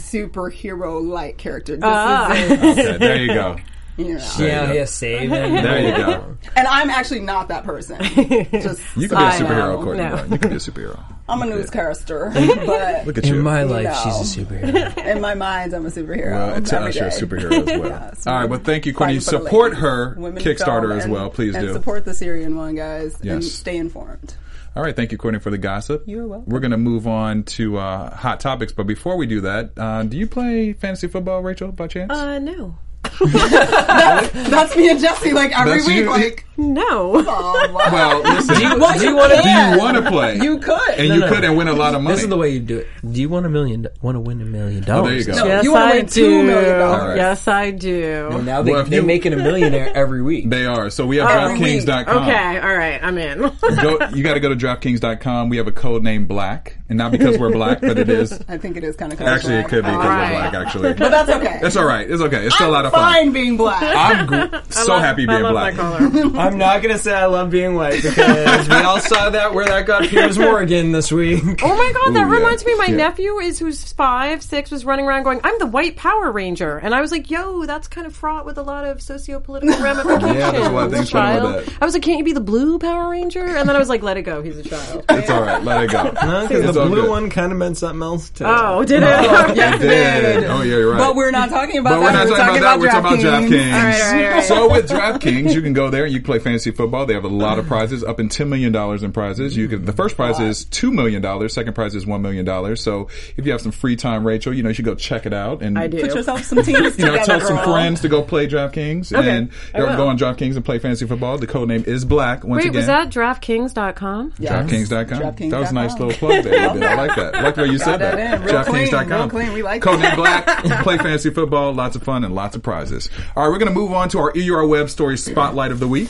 D: Superhero-like character. This
F: Ah.
D: is it,
C: Okay, there you go.
D: you know.
E: Yeah, yeah, saving.
C: There you go.
D: And I'm actually not that person. Just
C: You
D: so
C: can be a superhero,
D: know.
C: Courtney.
F: No.
C: You can be a superhero.
D: I'm a newscaster, but
C: Look at you.
E: In my life,
D: No.
E: she's a superhero.
D: in my mind, I'm a superhero.
C: Well, to
D: every
C: us, you're a superhero as well.
D: Yes,
C: All right, well, thank you, Courtney.
D: fighting
C: Support her
D: Women
C: Kickstarter
D: film
C: as well, please
D: and
C: do.
D: support the Syrian one, guys, and
C: Yes.
D: stay informed.
C: All right, thank you, Courtney, for the gossip.
D: You're welcome.
C: We're going to move on to uh, hot topics, but before we do that, uh, do you play fantasy football, Rachel, by chance?
F: Uh, no.
D: That's me and Jesse, like every
C: That's
D: week.
C: you.
D: Like,
F: No.
D: oh, wow.
C: well, listen, do you,
D: Well,
E: do you wanna-
C: do you want to play?
D: You could.
C: and
E: No,
C: you
E: no.
C: could and win a lot of money.
E: This is the way you do it. Do you want a million? Want to win a million dollars?
C: Oh, there you go.
D: No,
F: Yes,
D: you wanna
F: I
D: win
F: do.
D: $2 million.
C: Alright.
F: Yes, I do.
E: And now they,
C: Well, if
E: they're
C: you-
E: making a millionaire every week.
C: They are. So we have
D: Every week.
C: DraftKings.com.
F: Okay, all right, I'm in.
C: Go, you got to go to DraftKings.com. We have a code named Black, and not because we're black, but it is.
D: I think it is kind of
C: Actually, it could be because
F: Alright.
C: we're black. Actually,
D: But that's okay.
C: it's all right. It's okay. It's still a lot of fun.
D: fine being black.
C: I'm so happy being
F: love
C: black.
F: My color.
E: I'm not gonna say I love being white because we all saw that where that got Piers Morgan this week.
F: Oh my god, that
C: Ooh, yeah.
F: reminds me. My
C: Yeah.
F: nephew is who's five, six, was running around going, "I'm the White Power Ranger," and I was like, "Yo, that's kind of fraught with a lot of socio-political ramifications."
C: Yeah, there's a lot of things
F: child.
C: with that.
F: I was like, "Can't you be the Blue Power Ranger?" And then I was like, "Let it go. He's a child."
C: It's all right. Let it go.
E: Because
C: It's
E: the blue
C: good.
E: one kind of meant something else too.
F: Oh, did oh, it?
D: yes,
C: It did. Oh, yeah, you're right.
D: But we're not talking about
C: But we're
D: that.
C: not talking about that. We're talking about DraftKings.
F: All right, all right, all right.
C: So with DraftKings, you can go there and you can play fantasy football. They have a lot of prizes, up in ten million dollars in prizes. You can. The first prize is two million dollars. Second prize is one million dollars. So if you have some free time, Rachel, you know you should go check it out. And
F: I do.
D: Put yourself some teams
C: You know,
D: together,
C: tell some
D: girl.
C: friends to go play DraftKings
F: Okay,
C: and
F: I
C: or go on DraftKings and play fantasy football. The code name is Black. Once
F: Wait,
C: again,
F: was that DraftKings.com?
D: Yes.
C: DraftKings.com.
D: DraftKings.com.
C: That was a nice little plug there. did. I like that. I like the way you said
D: that
C: that.
D: in. Real clean,
C: DraftKings.com.
D: real clean. We like
C: Code
D: that.
C: name Black. Play fantasy football. Lots of fun and lots of prizes. All right, we're going to move on to our EUR Web Story Spotlight of the Week.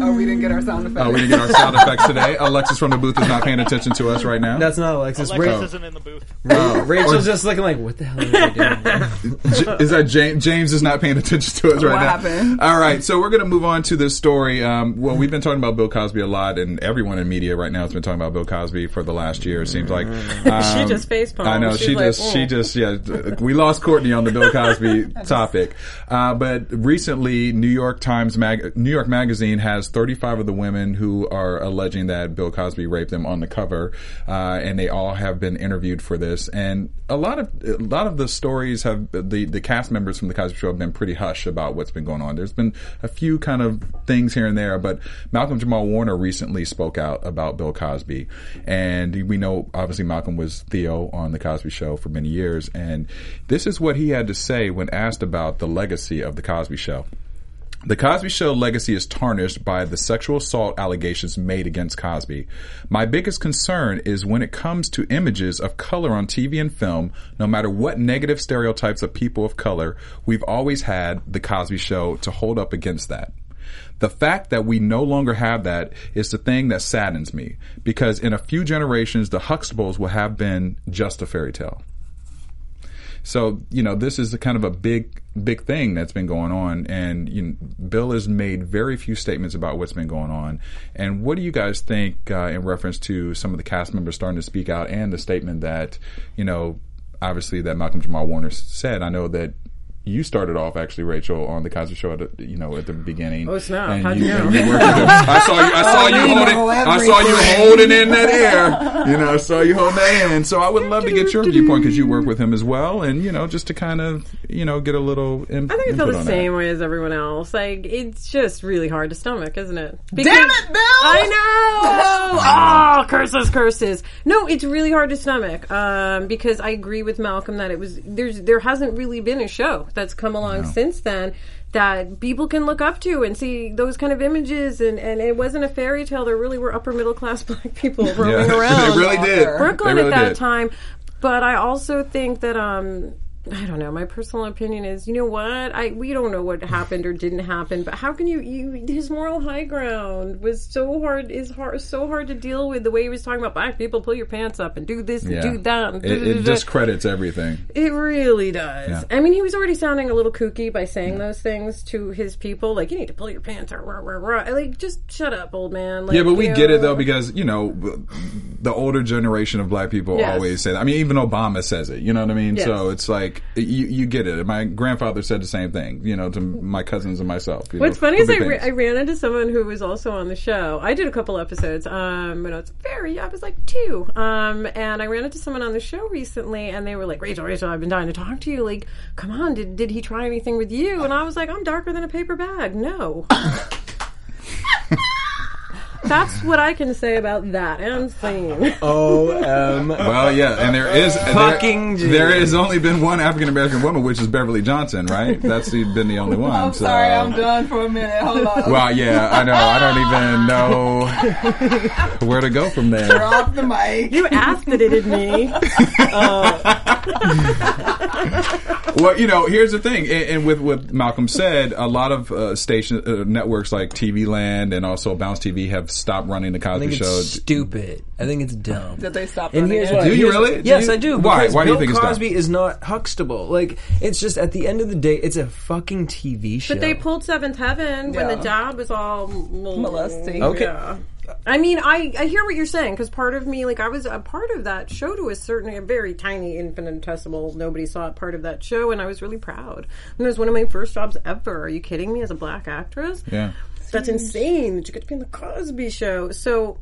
D: Oh, we didn't get our sound effects.
C: Oh, we didn't get our sound effects today. Alexis from the booth is not paying attention to us right now.
E: That's not Alexis.
G: Alexis
E: Ra-
G: isn't in the booth.
C: Oh.
E: Rachel's just looking like, what the hell are they doing?
C: J- is that James? James is not paying attention to us right
D: What
C: now.
D: happened?
C: All right, so we're going to move on to this story. Um, well, we've been talking about Bill Cosby a lot, and everyone in media right now has been talking about Bill Cosby for the last year. It seems like um,
F: She just facepalmed.
C: I know
F: She's
C: she
F: like,
C: just she
F: "Mm."
C: just yeah. We lost Courtney on the Bill Cosby topic, uh, but recently New York Times mag- New York Magazine has 35 of the women who are alleging that Bill Cosby raped them on the cover, uh, and they all have been interviewed for this. And a lot of a lot of the stories have the the cast members from the Cosby Show have been pretty hush about what's been going on. There's been a few kind of things here and there, but Malcolm-Jamal Warner recently spoke out about Bill Cosby, and we know obviously Malcolm was Theo on the Cosby Show for many years, and this is what he had to say when asked about the legacy of the Cosby Show. The Cosby Show legacy is tarnished by the sexual assault allegations made against Cosby. My biggest concern is when it comes to images of color on TV and film, no matter what negative stereotypes of people of color, we've always had The Cosby Show to hold up against that. The fact that we no longer have that is the thing that saddens me because in a few generations, the Huxtables will have been just a fairy tale. So you know, this is a kind of a big, big thing that's been going on, and you know, Bill has made very few statements about what's been going on. And what do you guys think uh, in reference to some of the cast members starting to speak out and the statement that you know, obviously that Malcolm-Jamal Warner said? I know that. You started off actually, Rachel, on the Cosby Show. At the, you know, at the beginning.
F: Oh, snap.
C: And
F: How'd
C: you,
F: you know?
C: you worked. I saw you. I saw you holding. I saw you holding in that air. You know, I saw you holding that in. So I would love to get your viewpoint because you work with him as well, and you know, just to kind of you know get a little. In,
F: I think I feel the same
C: That.
F: way as everyone else. Like it's just really hard to stomach, isn't it?
D: Damn it, Bill!
F: I know. oh, curses, curses. No, it's really hard to stomach um, because I agree with Malcolm that it was there's there hasn't really been a show that's come along since then that people can look up to and see those kind of images and, and it wasn't a fairy tale there really were upper middle class black people roaming
C: Yeah.
F: around
C: they really did.
F: Brooklyn
C: They really
F: at that
C: did.
F: time. But I also think that um I don't know. My personal opinion is, you know what? I we don't know what happened or didn't happen, but how can you? You his moral high ground was so hard. Is hard so hard to deal with. The way he was talking about black people, pull your pants up and do this and do that. And
C: It, it discredits everything.
F: It really does.
C: Yeah.
F: I mean, he was already sounding a little kooky by saying those things to his people, like you need to pull your pants up. Rah, rah, rah. Like, just shut up, old man. Like,
C: Yeah, but we
F: you
C: get it though because you know the older generation of black people
F: Yes.
C: always say that. I mean, even Obama says it. You know what I mean?
F: Yes.
C: So it's like you you get it. My grandfather said the same thing. You know, to my cousins and myself.
F: What's
C: know,
F: funny is I, ra- I ran into someone who was also on the show. I did a couple episodes, um, when I was very, I was like two, um, and I ran into someone on the show recently, and they were like, "Rachel, Rachel, I've been dying to talk to you. Like, come on, did did he try anything with you?" And I was like, "I'm darker than a paper bag. No." That's what I can say about that and scene.
E: O M.
C: Well, yeah, and there is
E: Fucking
C: there, there has only been one African American woman, which is Beverly Johnson, right? That's the, been the only one.
D: I'm
C: so.
D: sorry, I'm done for a minute. Hold on.
C: Well, yeah, I know. I don't even know where to go from there.
D: Drop the mic.
F: You asked it, it me.
C: Well, you know, here's the thing, and, and with what Malcolm said, a lot of uh, station uh, networks like TV Land and also Bounce TV have stopped running the
E: I
C: Cosby
E: think
C: Show.
E: it's stupid. I think it's dumb.
D: Did they stop
E: And
D: running
E: here's
D: it?
E: why.
C: Do you really? Do
E: Yes,
C: you-
E: I do.
C: Why?
E: because
C: Why do you
E: Bill
C: think it's dumb?
E: Cosby is not Huxtable. Like it's just at the end of the day, it's a fucking TV show.
F: But they pulled Seventh Heaven when
D: Yeah.
F: the job was all
D: Molesting.
E: Okay.
F: Yeah. I mean, I, I hear what you're saying because part of me, like, I was a part of that show to a certain, a very tiny, infinitesimal, nobody saw it part of that show, and I was really proud. And it was one of my first jobs ever. Are you kidding me? As a black actress,
C: Yeah.
F: That's insane that you get to be in the Cosby Show. So.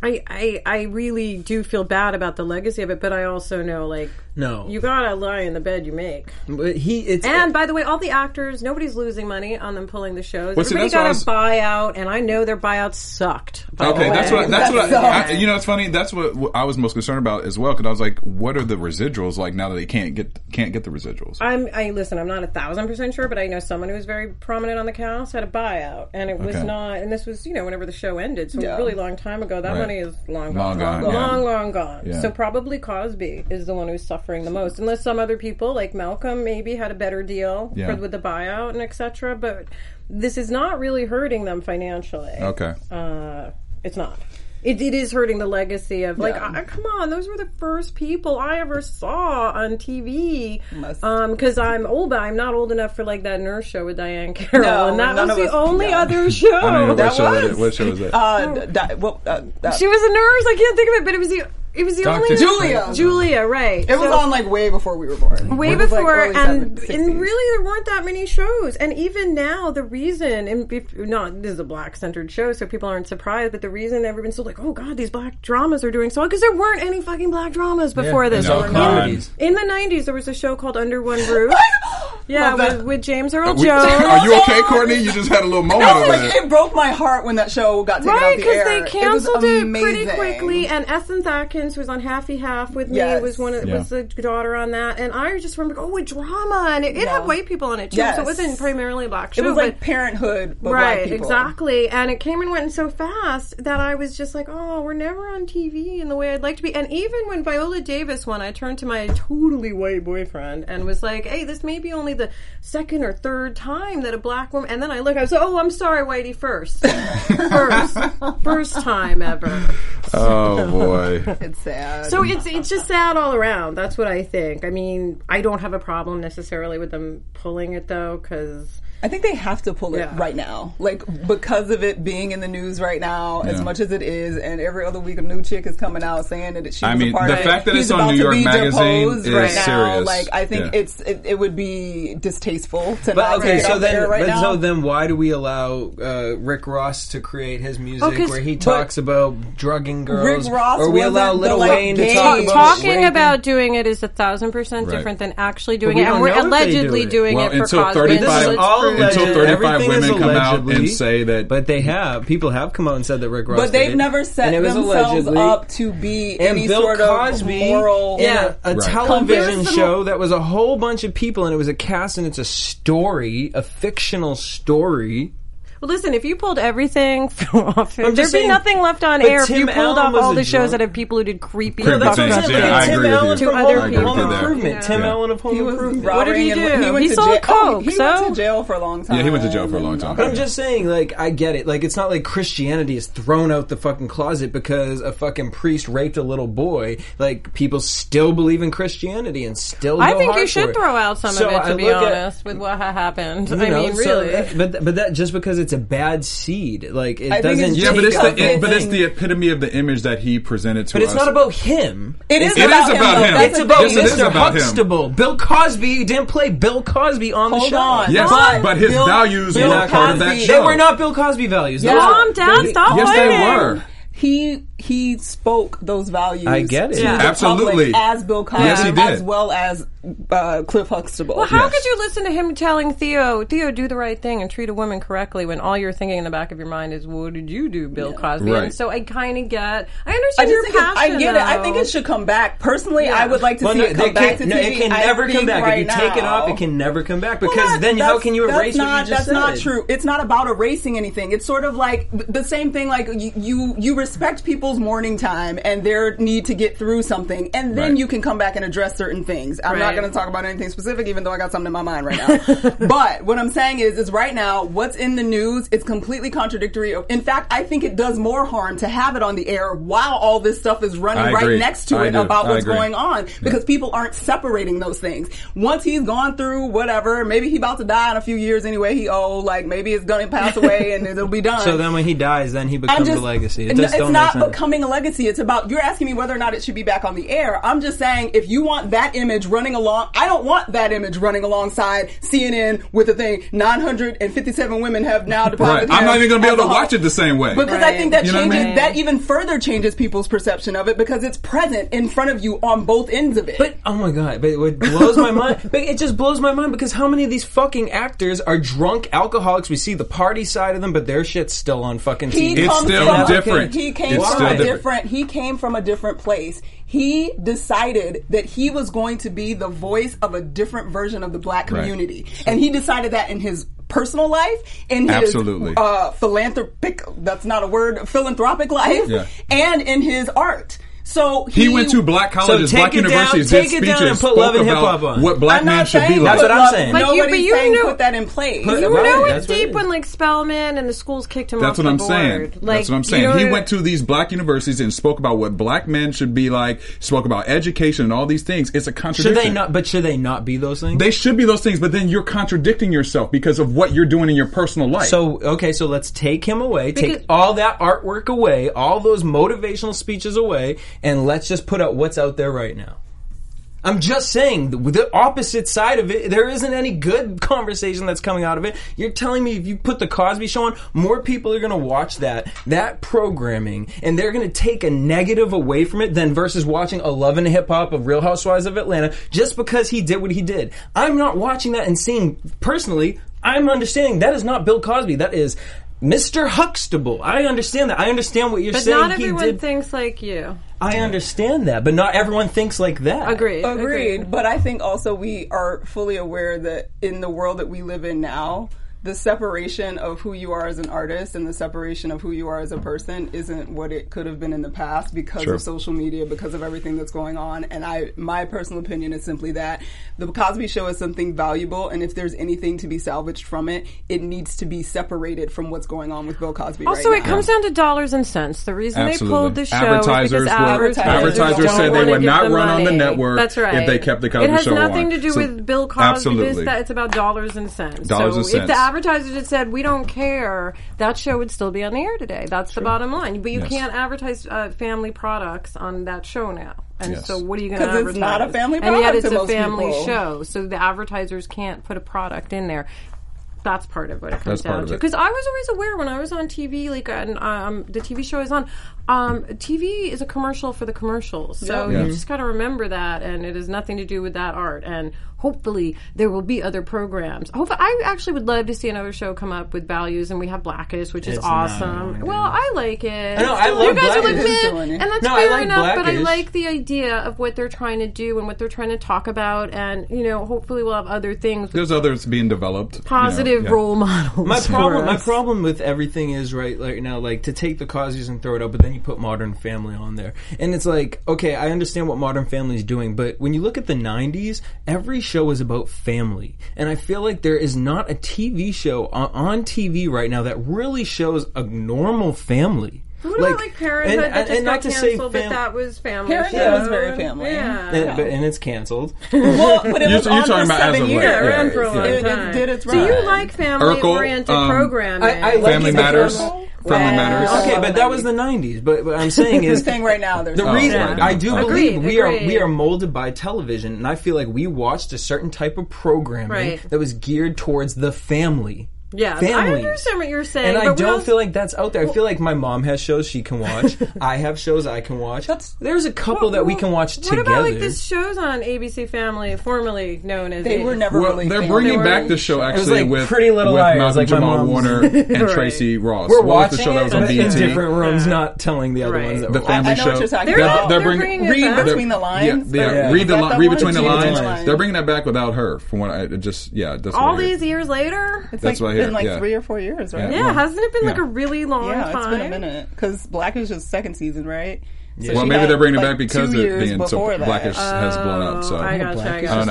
F: I, I I really do feel bad about the legacy of it, but I also know like
E: No.
F: you gotta lie in the bed you make.
E: But he it's
F: And by the way, all the actors, nobody's losing money on them pulling the shows.
C: Well, see,
F: Everybody
C: that's what I
F: got
C: was-
F: a buyout, and I know their buyouts sucked. by the
C: Okay, that's what that's what I, I, you know. It's funny. That's what, what I was most concerned about as well because I was like, what are the residuals like now that they can't get can't get the residuals?
F: I'm. I listen. I'm not a thousand percent sure, but I know someone who was very prominent on the cast had a buyout, and it was
C: Okay.
F: not. And this was, you know, whenever the show ended, so
D: Yeah.
F: a really long time ago. That
C: Right.
F: money is long gone,
C: Long
F: gone,
C: gone, yeah.
F: long, long gone.
C: Yeah.
F: So probably Cosby is the one who's suffering suffering the most, unless some other people like Malcolm maybe had a better deal
C: Yeah.
F: for, with the buyout and etc. But this is not really hurting them financially.
C: Okay.
F: Uh, it's not. It, it is hurting the legacy of like, uh, come on, those were the first people I ever saw on TV.
D: Must-
F: Um, because I'm old, but I'm not old enough for like that nurse show with Diahann Carroll,
D: No,
F: and that was the
D: us-
F: only
D: yeah.
F: other show.
C: I don't what
D: that
C: show,
D: was-
C: it is. what show was that?
D: Uh, d- di- well, uh, uh,
F: She was a nurse. I can't think of it, but it was the it was the
C: Dr.
F: only
D: Julia.
F: Julia, right?
D: it was on like way before we were born.
F: way
D: It was, like,
F: before
D: early
F: and
D: 70s,
F: and really there weren't that many shows and even now the reason and if, not this is a black centered show so people aren't surprised but the reason everyone's so like oh god these black dramas are doing so because there weren't any fucking black dramas before this
E: it's all
C: No,
E: comedies.
F: in the 90s there was a show called under one roof yeah with, with james earl uh,
C: We-
F: jones
C: are you okay, Courtney? You just had a little moment
D: No,
C: over
D: like,
C: there.
D: it broke my heart when that show got taken
F: Right,
D: off the
F: because they canceled
D: it,
F: it, pretty quickly, and Essence Atkins, who was on Half Half with me,
D: Yes.
F: was one of,
C: Yeah.
F: was the daughter on that, and I just remember, oh, a drama, and it, it
D: Yeah.
F: had white people on it too,
D: Yes.
F: so it wasn't primarily a black show.
D: It was like
F: but-
D: Parenthood, but
F: right,
D: people.
F: exactly, and it came and went so fast that I was just like, oh, we're never on TV in the way I'd like to be. And even when Viola Davis won, I turned to my totally white boyfriend and was like, hey, this may be only the second or third time that a black woman. And then I look, I was like, oh, I'm sorry, Whitey, first, first, first time ever.
C: Oh boy.
D: It's sad.
F: So it's it's just sad all around. That's what I think. I mean, I don't have a problem necessarily with them pulling it though, because
D: I think they have to pull it
F: Yeah.
D: right now, like because of it being in the news right now, as much as it is, and every other week a new chick is coming out saying that she
C: I
D: was
C: mean,
D: a part
C: the
D: of it.
C: fact that
D: He's
C: it's on
D: about
C: New
D: to
C: York
D: be
C: Magazine
D: deposed
C: is
D: right now.
C: serious.
D: Like I think
C: Yeah.
D: it's it, it would be distasteful to
E: But
D: not
E: okay, so
D: out there
E: then,
D: right
E: but
D: now.
E: so then, why do we allow uh, Rick Ross to create his music
F: Oh, 'cause-
E: where he talks about drugging girls,
D: Rick Ross
E: or we allow
D: the,
E: Lil
D: like,
E: Wayne to talk about
F: talking about doing it is a thousand percent
C: Right.
F: different than actually doing it, and we're
E: know if they do
F: allegedly doing it for
C: until
F: Cosby.
C: 35
F: and so it's
E: all
F: proven.
E: alleged.
C: Until 35 women come out and say that-
E: but they have people have come out and said that Rick Ross,
D: but they've
E: did
D: never set
E: it
D: themselves
E: allegedly.
D: up to be
E: and
D: any
E: Bill
D: sort
E: Cosby
D: of moral.
E: in
F: Yeah.
E: a, a
C: Right.
E: television show that was a whole bunch of people and it was a cast and it's a story, a fictional story.
F: Well, listen, if you pulled everything off,
E: I'm
F: there'd be
E: saying-
F: nothing left on
E: but
F: air if you pulled
E: Allen
F: off all
E: a
F: the shows
E: drunk-
F: that have people who did creepy,
C: Creepy
F: fucked
C: things,
F: up
C: yeah,
F: shit.
C: I
E: Tim
C: agree with
E: Allen
C: you.
E: from
F: To other
E: Home,
F: people.
E: Home
C: I agree with you there.
E: Improvement. Tim
C: Yeah.
E: Allen of Home
D: He was
E: Improvement.
F: What did he
D: robbery and
F: do?
D: He, went
F: He
D: to
F: sold
D: jail. Oh,
F: coke,
D: he
F: so-
D: went to jail for a long time.
C: Yeah, he went to jail for a long time.
E: But I'm just saying, like, I get it. Like, it's not like Christianity is thrown out the fucking closet because a fucking priest raped a little boy. Like, people still believe in Christianity and still.
F: I
E: go
F: think
E: hard
F: you should throw out some of it, to be honest, with what ha- happened. I mean, really.
E: Uh, but but that just because it's a bad seed, like it
D: I
E: doesn't.
D: it's
C: Yeah, but it's the it, but it's the epitome of the image that he presented to
E: But it's
C: us.
E: not about him.
D: It is
C: It
D: about
C: is about
D: though.
C: him.
E: It's about
C: Yes,
D: thing.
C: it is
E: Mr.
C: about him.
E: Huxtable. Bill Cosby didn't play Bill Cosby on the show.
D: on.
C: Yes,
D: But
C: but his
D: Bill-
C: values
D: Bill
C: were part of that show.
E: They were not Bill Cosby values.
D: Yeah.
F: Calm down, stop
C: Yes, they were.
D: He he spoke those values.
E: I get it.
D: to
E: Yeah.
D: the
C: Absolutely.
D: as Bill Cosby,
C: Yes, he did.
D: as well as uh, Cliff Huxtable.
F: Well, how
C: Yes.
F: could you listen to him telling Theo, Theo, do the right thing and treat a woman correctly when all you're thinking in the back of your mind is, what did you do, Bill Cosby?
C: Right.
F: And so I kind of get, I
D: I
F: understand
D: just
F: your
D: think it's,
F: passion.
D: I get it. I think it should come back. Personally,
F: Yeah.
D: I would like to
E: Well,
D: see
E: no,
D: it come back
E: can't-
D: to
E: no,
D: TV.
E: it can
D: I
E: never come back.
D: Right
E: if you take it off, it can never come back.
D: Well,
E: Because
D: that-
E: then how can you erase
D: that's
E: what
D: not,
E: you just
D: That's not true. It's not about erasing anything. It's sort of like the same thing. Like you, you, you respect people's morning time and their need to get through something, and then
C: Right.
D: you can come back and address certain things. I'm not going to talk about anything specific, even though I got something in my mind right now. but what I'm saying is, is right now, what's in the news is completely contradictory. In fact, I think it does more harm to have it on the air while all this stuff is running right next to
C: I
D: it
C: do.
D: about
C: I
D: what's
C: agree.
D: going on because people aren't separating those things. Once he's gone through whatever, maybe he about to die in a few years anyway. He old, like maybe it's gonna pass away and it'll be done.
E: So then when he dies, then he becomes
D: just,
E: a legacy. It
D: No,
E: just
D: it's not becoming a legacy. It's about you're asking me whether or not it should be back on the air. I'm just saying if you want that image running along, I don't want that image running alongside CNN with the thing. 957 women have now
C: Right.
D: deposited.
C: I'm not even going to be able to watch it the same way.
D: because I think that
C: You what I
D: changes
C: mean?
D: that even further changes people's perception of it because it's present in front of you on both ends of it.
E: But oh my god! But what blows my mind? But it just blows my mind because how many of these fucking actors are drunk alcoholics? We see the party side of them, but their shit's still on fucking
D: he
E: TV.
C: It's still different.
D: He came
C: It's
D: from a
C: different.
D: different. He came from a different place. He decided that he was going to be the voice of a different version of the black
C: Right.
D: community, and he decided that in his personal life, in his
C: Absolutely.
D: uh, philanthropic. That's not a word. Philanthropic life,
C: Yeah.
D: and in his art. So
C: He went to black colleges,
E: take
C: black
E: it down-
C: universities,
E: take
C: did
E: it down
C: speeches,
E: and put
C: spoke
E: Love and Hip
C: about
E: Hop on.
C: what black
D: I'm
C: men should be like.
E: That's what I'm
D: love-
E: saying.
F: But you-
D: Nobody's
F: but you
D: saying
F: know-
D: put that in place.
E: Put-
F: You
E: Right,
F: know it's
E: what it
F: deep
E: is.
F: when like Spelman and the schools kicked him
C: That's
F: off
C: what I'm
F: the
C: saying.
F: board. Like,
C: That's what I'm
F: you
C: saying.
F: know
C: he went to these black universities and spoke about what black men should be like. Spoke about education and all these things. It's a contradiction.
E: Should they not? But should they not be those things?
C: They should be those things, but then you're contradicting yourself because of what you're doing in your personal life.
E: So okay, so let's take him away, take all that artwork away, all those motivational speeches away, and let's just put out what's out there right now. I'm just saying the, opposite side of it. There isn't any good conversation that's coming out of it. You're telling me if you put the Cosby Show on, more people are going to watch that that programming, and they're going to take a negative away from it than versus watching a Love and Hip Hop of Real Housewives of Atlanta just because he did what he did. I'm not watching that and seeing personally. I'm understanding that is not Bill Cosby. That is. Mr. Huxtable. I understand that. I understand what you're
F: But
E: saying.
F: But not
E: he
F: everyone
E: did.
F: thinks like you.
E: I understand that, but not everyone thinks like that.
F: Agreed.
D: Agreed. But I think also we are fully aware that in the world that we live in now, the separation of who you are as an artist and the separation of who you are as a person isn't what it could have been in the past because
C: Sure.
D: of social media, because of everything that's going on. And I, my personal opinion is simply that the Cosby Show is something valuable, and if there's anything to be salvaged from it, it needs to be separated from what's going on with Bill Cosby.
F: Also,
D: right
F: it
D: now.
F: comes down to dollars and cents. The reason they pulled the show
C: advertisers
F: is because advertisers,
C: advertisers said they would not
F: the
C: run on the network
F: That's right.
C: if they kept the Cosby Show,
F: It has
C: Show
F: nothing
C: on.
F: to do
C: So-
F: with Bill Cosby.
C: Absolutely.
F: It's, that it's about dollars and cents.
C: Dollars
F: so
C: and
F: if
C: cents.
F: The advertisers had said we don't care, that show would still be on the air today. That's the bottom line. But you
C: Yes.
F: can't advertise uh, family products on that show now. And
C: Yes.
F: so, what are you going to advertise?
D: it's not a family
F: and yet it's
D: to
F: a
D: most
F: family
D: people.
F: show. So the advertisers can't put a product in there. That's part of what it comes
C: That's part
F: down
C: of
F: to. Because I was always aware when I was on TV, like and, um, the TV show is on. Um, TV is a commercial for the commercials, so
C: Yeah.
F: you just got to remember that, and it has nothing to do with that art. And hopefully, there will be other programs. Hope I actually would love to see another show come up with values, and we have Blackish, which is
E: It's not
F: awesome. well, I like it.
E: I know, I
F: you
E: love
F: guys are like,
E: Blackish.
F: "Meh," and that's
E: No,
F: fair
E: like
F: enough. But I like the idea of what they're trying to do and what they're trying to talk about, and you know, hopefully, we'll have other things.
C: There's others being developed. you know,
F: Positive
C: yeah.
F: role models.
E: My
F: for
E: problem, my problem with everything is right, like now, like to take the Cosby's and throw it out, but then you put Modern Family on there, and it's like, okay, I understand what Modern Family is doing, but when you look at the '90s, every show is about family, and I feel like there is not a TV show on, on TV right now that really shows a normal family.
F: What about like Parenthood
E: and-
F: that just
E: and
F: got
E: not to say
F: canceled, but that was family.
D: Parenthood
F: show.
D: was very family.
F: Yeah.
E: and, but, and it's canceled.
D: Well, but it
C: You're-
D: was
C: you're
D: on
C: talking
D: for
C: about as
D: seven
C: of late.
D: years.
F: Yeah, around for a long
D: It, it
F: time.
D: did its
F: So
D: run.
F: you like family-oriented
C: um,
F: programming?
E: I- I like
C: Family
E: it
C: Matters.
E: because-
C: Family Matters.
E: Okay, but
D: the
E: that was the 90s. But what I'm saying
D: You're
E: is
D: saying right now there's
E: the
C: Oh,
E: reason
C: right.
E: I do
C: Agreed,
E: believe we are we are molded by television, and I feel like we watched a certain type of programming
F: Right.
E: that was geared towards the family.
F: Yeah, I understand what you're saying,
E: and I
F: but we
E: don't
F: also-
E: feel like that's out there. I feel like my mom has shows she can watch. I have shows I can watch.
D: That's-
E: There's a couple that we can watch
F: What
E: together.
F: about like this shows on ABC Family, formerly known as
D: They were never
C: Well,
D: really.
C: they're
D: family.
C: bringing
F: were-
C: back the show
E: was
C: actually
E: like
C: with
E: Pretty Little
C: with
E: Liars,
C: Malcolm
E: like my
C: Jamal
E: mom's-
C: Warner and
F: Right.
C: Tracee Ross.
E: We're
C: What was the
E: watching
C: show that was on
E: it
C: BET?
E: in different rooms,
F: Yeah.
E: not telling the other
F: Right.
E: ones that
C: The family
D: I know
C: show.
D: what you're talking
F: They're,
D: about.
F: they're
C: bringing-
F: bringing it
D: Reed
F: back.
D: between the lines.
C: Yeah, yeah. Read the
D: that
C: read between the lines. They're bringing that back without her. From what I just yeah,
F: All
C: what I hear.
F: these years later.
C: That's
D: like
C: what I
D: been like
C: yeah.
D: three or four years, right?
F: Yeah,
C: Well,
F: hasn't it been like a really long
D: Yeah,
F: time?
D: it's been a minute because Black is just second season, right? So
C: Well, maybe they're bringing it
D: like,
C: back because
D: two
C: it being so
D: before that.
C: blackish has blown up. So
F: Oh, I gotcha, I
C: I don't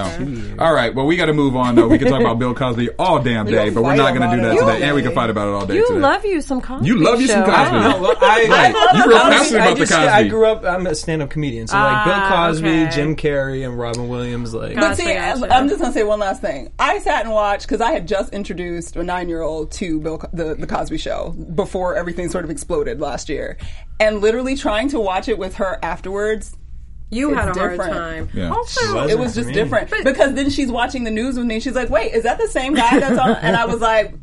C: know. All right, well, we got to move on though. We can talk about Bill Cosby all damn day, but we're not going to do that
D: it all
C: today, and we can fight about it all day
F: You
C: today.
F: love you some Cosby.
C: You love you some. Cosby.
E: No, I,
C: Right. You're real
E: I
C: passionate about the
E: just- I grew up. I'm a stand-up comedian, so like Bill
F: Ah,
E: Cosby. Jim Carrey, and Robin Williams. Like,
D: But see. I'm just gonna say one last thing. I sat and watched because I had just introduced a nine year old to Bill the the Cosby Show before everything sort of exploded last year, and literally trying to watch it with her afterwards.
F: You had a
D: It's
F: hard
D: different.
F: time.
C: Yeah.
F: Also,
E: Wasn't
D: It was just
E: me.
D: different because then she's watching the news with me. She's like, "Wait, is that the same guy that's on?" And I was like,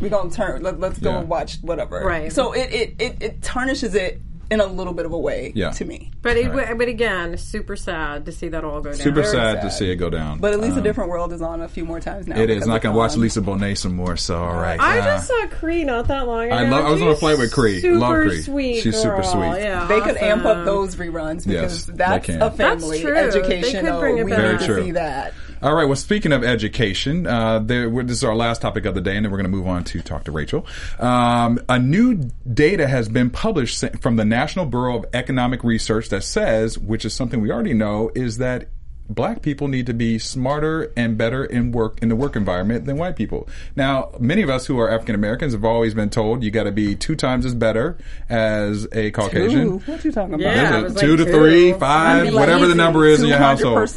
D: "We're gonna turn. Let, let's go
C: Yeah.
D: watch whatever."
F: Right.
D: So it, it it it tarnishes it in a little bit of a way
C: Yeah.
D: to me.
F: but it, but again, super sad to see that all go down.
C: Super
D: Very
C: sad, to see it go down.
D: But at least a
C: Um,
D: different world is on a few more times now.
C: It is.
D: because
C: Not
D: of
C: going to watch
D: Colin.
C: Lisa Bonet some more. So all right.
F: I
C: Uh,
F: just saw Cree not that long ago.
C: I love- I was on a
F: She's
C: flight with Cree.
F: Super
C: Love Cree.
F: sweet.
C: She's super sweet.
F: Yeah,
D: They could amp up those reruns because
C: Yes,
D: that's a family
F: That's true. They could
D: educational.
F: bring it
D: we
F: back.
C: Very
D: need to see that.
C: All right. Well, speaking of education, uh, there, this is our last topic of the day, and then we're going to move on to talk to Rachel. Um, a new data has been published from the National Bureau of Economic Research that says, which is something we already know, is that black people need to be smarter and better in work in the work environment than white people. Now, many of us who are African Americans have always been told you got to be two times as better as a Caucasian.
D: Ooh, what you talking about?
F: Yeah.
C: There's
F: I
C: a two
F: like
C: to
F: two.
C: three, five,
D: be like,
C: whatever the number is in your household.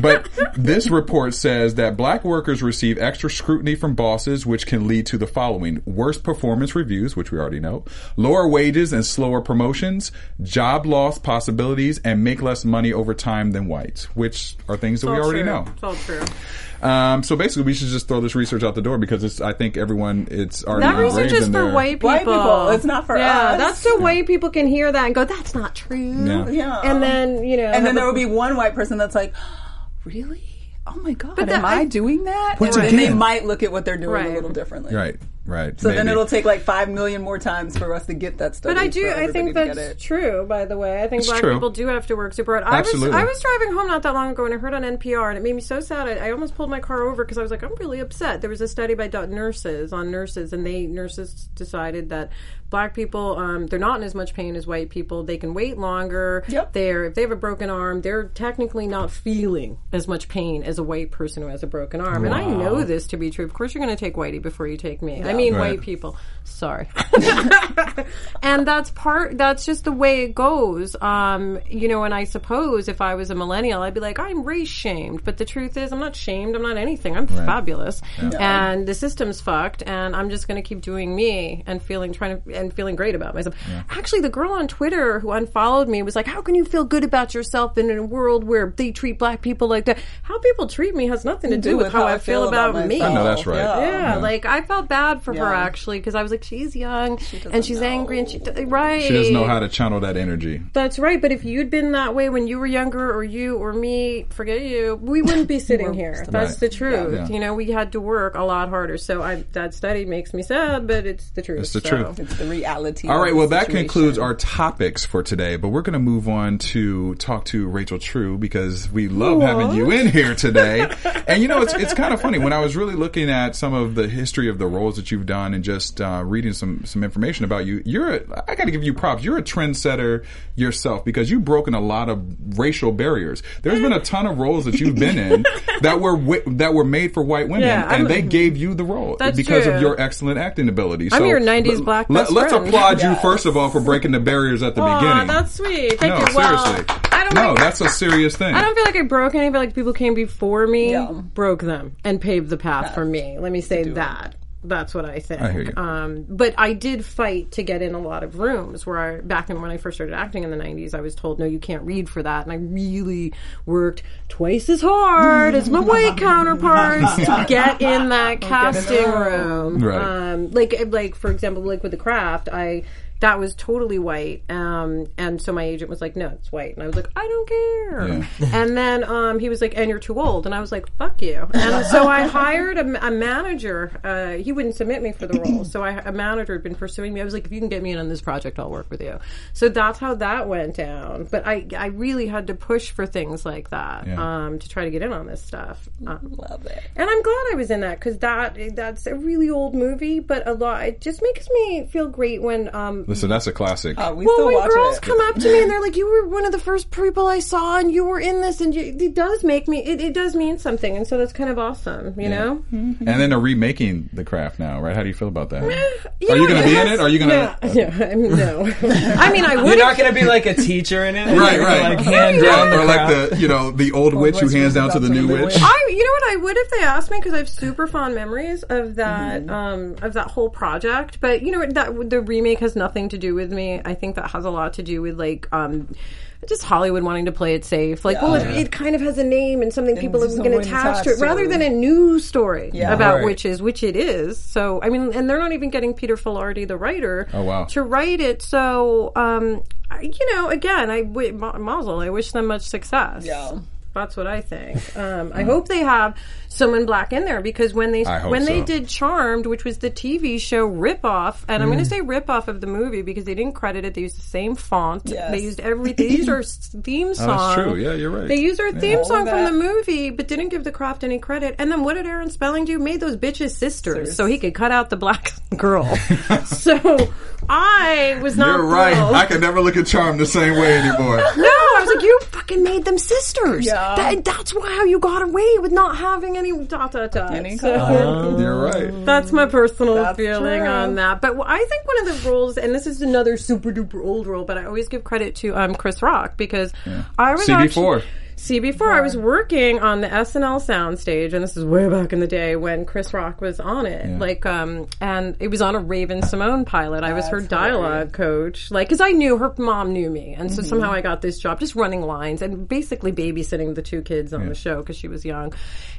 C: But this report says that black workers receive extra scrutiny from bosses, which can lead to the following worse performance reviews, which we already know, lower wages and slower promotions, job loss possibilities, and make less money over time than whites, which are things that we already
F: true.
C: know.
F: It's all true.
C: Um, so basically, we should just throw this research out the door because it's, I think everyone, it's already
F: That research is
C: in
F: for
C: their-
F: white people.
D: White people. It's not for
F: yeah,
D: us.
F: that's so white people can hear that and go, "That's not true."
C: Yeah.
D: Yeah.
F: And then you know,
D: and then there
F: a-
D: will be one white person that's like, really? Oh my god,
F: But
D: am
F: that-
D: I,
F: I-
D: doing that?
C: Once
D: and then they might look at what they're doing
F: Right.
D: a little differently.
C: Right, right.
D: So then it'll take like five million more times for us to get that study.
F: But I do. I think that's true. By the way, I think
C: It's
F: black
C: true.
F: people do have to work super hard. I
C: Absolutely.
F: was I was driving home not that long ago and I heard on NPR and it made me so sad. I, I almost pulled my car over because I was like, I'm really upset. There was a study by nurses on nurses, and they nurses decided that black people um, they're not in as much pain as white people. They can wait longer.
D: Yep.
F: They're if they have a broken arm, they're technically not feeling as much pain as a white person who has a broken arm. And I know this to be true. Of course, you're going to take whitey before you take me. I mean,
C: Right.
F: white people. Sorry. and that's part that's just the way it goes um you know and i suppose if i was a millennial i'd be like i'm race shamed but the truth is i'm not shamed i'm not anything i'm fabulous and the system's fucked and i'm just going to keep doing me and feeling trying to and feeling great about myself actually the girl on twitter who unfollowed me was like how can you feel good about yourself in a world where they treat black people like that how people treat me has nothing to do, with how, i feel about, me.
C: I know that's right.
F: yeah, like I felt bad for her actually because I was like, she's young
D: doesn't
F: and she's
D: know.
F: angry and she right.
C: She doesn't know how to channel that energy.
F: That's right. But if you'd been that way when you were younger, or you or me, forget you, we wouldn't be sitting here. That's
C: Right.
F: the truth.
C: Yeah.
F: You know, we had to work a lot harder. So I, that study makes me sad, but it's the truth.
C: It's the
F: So-
C: truth.
D: It's the reality.
C: All right, well, that
D: situation.
C: concludes our topics for today, but we're going to move on to talk to Rachel True because we love having you in here today. and you know, it's, it's kind of funny. When I was really looking at some of the history of the roles that you've done and just uh, reading some, some information about you, you're, a, I got to give you props. You're a trendsetter yourself because you've broken a lot of racial barriers. There's been a ton of roles that you've been in that were wi- that were made for white women,
F: Yeah,
C: and
F: I'm-
C: they gave you the role because
F: true.
C: of your excellent acting ability.
F: I'm
C: So,
F: your 90s
C: l-
F: black
C: let, Let's
F: friend.
C: applaud you first of all for breaking the barriers at the
F: Aw,
C: beginning.
F: that's sweet. Thank
C: no,
F: you. Well,
C: seriously.
F: I don't
C: no,
F: like-
C: that's a serious thing.
F: I don't feel like I broke any, but like people came before me,
D: Yeah.
F: broke them, and paved the path for me. Let me say that. That's what I think.
C: I hear you.
F: Um, but I did fight to get in a lot of rooms where I, back in when I first started acting in the 90s, I was told, no, you can't read for that. And I really worked twice as hard as my white counterparts to get in that casting room.
C: Right.
F: Um, like, like, for example, like with the craft, I, that was totally white. Um, and so my agent was like, no, it's white. And I was like, I don't care.
C: Yeah.
F: And then um, he was like, and you're too old. And I was like, fuck you. And so I hired a, a manager. Uh, he wouldn't submit me for the role. So I, a manager had been pursuing me. I was like, if you can get me in on this project, I'll work with you. So that's how that went down. But I, I really had to push for things like that
C: Yeah.
F: um, to try to get in on this stuff. Um,
D: Love it.
F: and I'm glad I was in that because that that's a really old movie, but a lot. It just makes me feel great when um,
C: Listen, that's a classic.
D: Uh, we
F: well,
D: still
F: when
D: watch
F: girls
D: it.
F: come up to me and they're like, "You were one of the first people I saw, and you were in this," and you, it does make me. It, it does mean something, and so that's kind of awesome, you know.
C: and then they're remaking the craft now, right? How do you feel about that?
F: You
C: Are you going to
F: it
C: be in it? Are you going to?
F: No, no, I'm- no. I mean, I would.
E: You're not going to be like a teacher in it,
C: Right, right.
E: Like hand down the
C: or like the you know the old witch who hands down to the new witch.
D: witch.
F: I, you know what I would if they asked me because I have super fond memories of that um, of that whole project. But you know what, that the remake has nothing to do with me. I think that has a lot to do with like um, just Hollywood wanting to play it safe. Like, well, it, it kind of has a name and something people are
D: just
F: going to attach to it, rather than a news story
D: Yeah.
F: about
E: Right.
F: witches, which it is. So I mean, and they're not even getting Peter Filardi, the writer,
C: Oh, wow.
F: to write it. So um, I- you know, again, I w- Ma- Mazel, I wish them much success.
D: Yeah.
F: That's what I think. Um, I hope they have someone black in there because when they
C: I hope
F: when they did Charmed, which was the TV show ripoff, and I'm
C: Mm.
F: going to say ripoff of the movie because they didn't credit it. They used the same font.
D: Yes.
F: They used every. They used our theme song.
C: Oh, that's true. Yeah, you're right.
F: They used our theme
D: All
F: song from the movie, but didn't give the craft any credit. And then what did Aaron Spelling do? Made those bitches sisters, so he could cut out the black girl. so I was not.
C: You're right.
F: thrilled.
C: I can never look at Charm the same way anymore.
F: No, I was like, you fucking made them sisters.
D: Yeah.
F: That, that's why how you got away with not having any dot dot dot.
D: Any
F: So-
D: color.
C: You're right.
F: that's my personal
D: That's
F: feeling
D: true.
F: on that. But I think one of the roles, and this is another super duper old role, but I always give credit to um, Chris Rock because I was
C: CB4.
F: actually- CB4, I was working on the SNL soundstage, and this is way back in the day when Chris Rock was on it. Like, um, and it was on a Raven-Symoné pilot. I was her dialogue coach, like, because I knew her mom knew me, and
C: Mm-hmm.
F: so somehow I got this job, just running lines and basically babysitting the two kids on the show because she was young.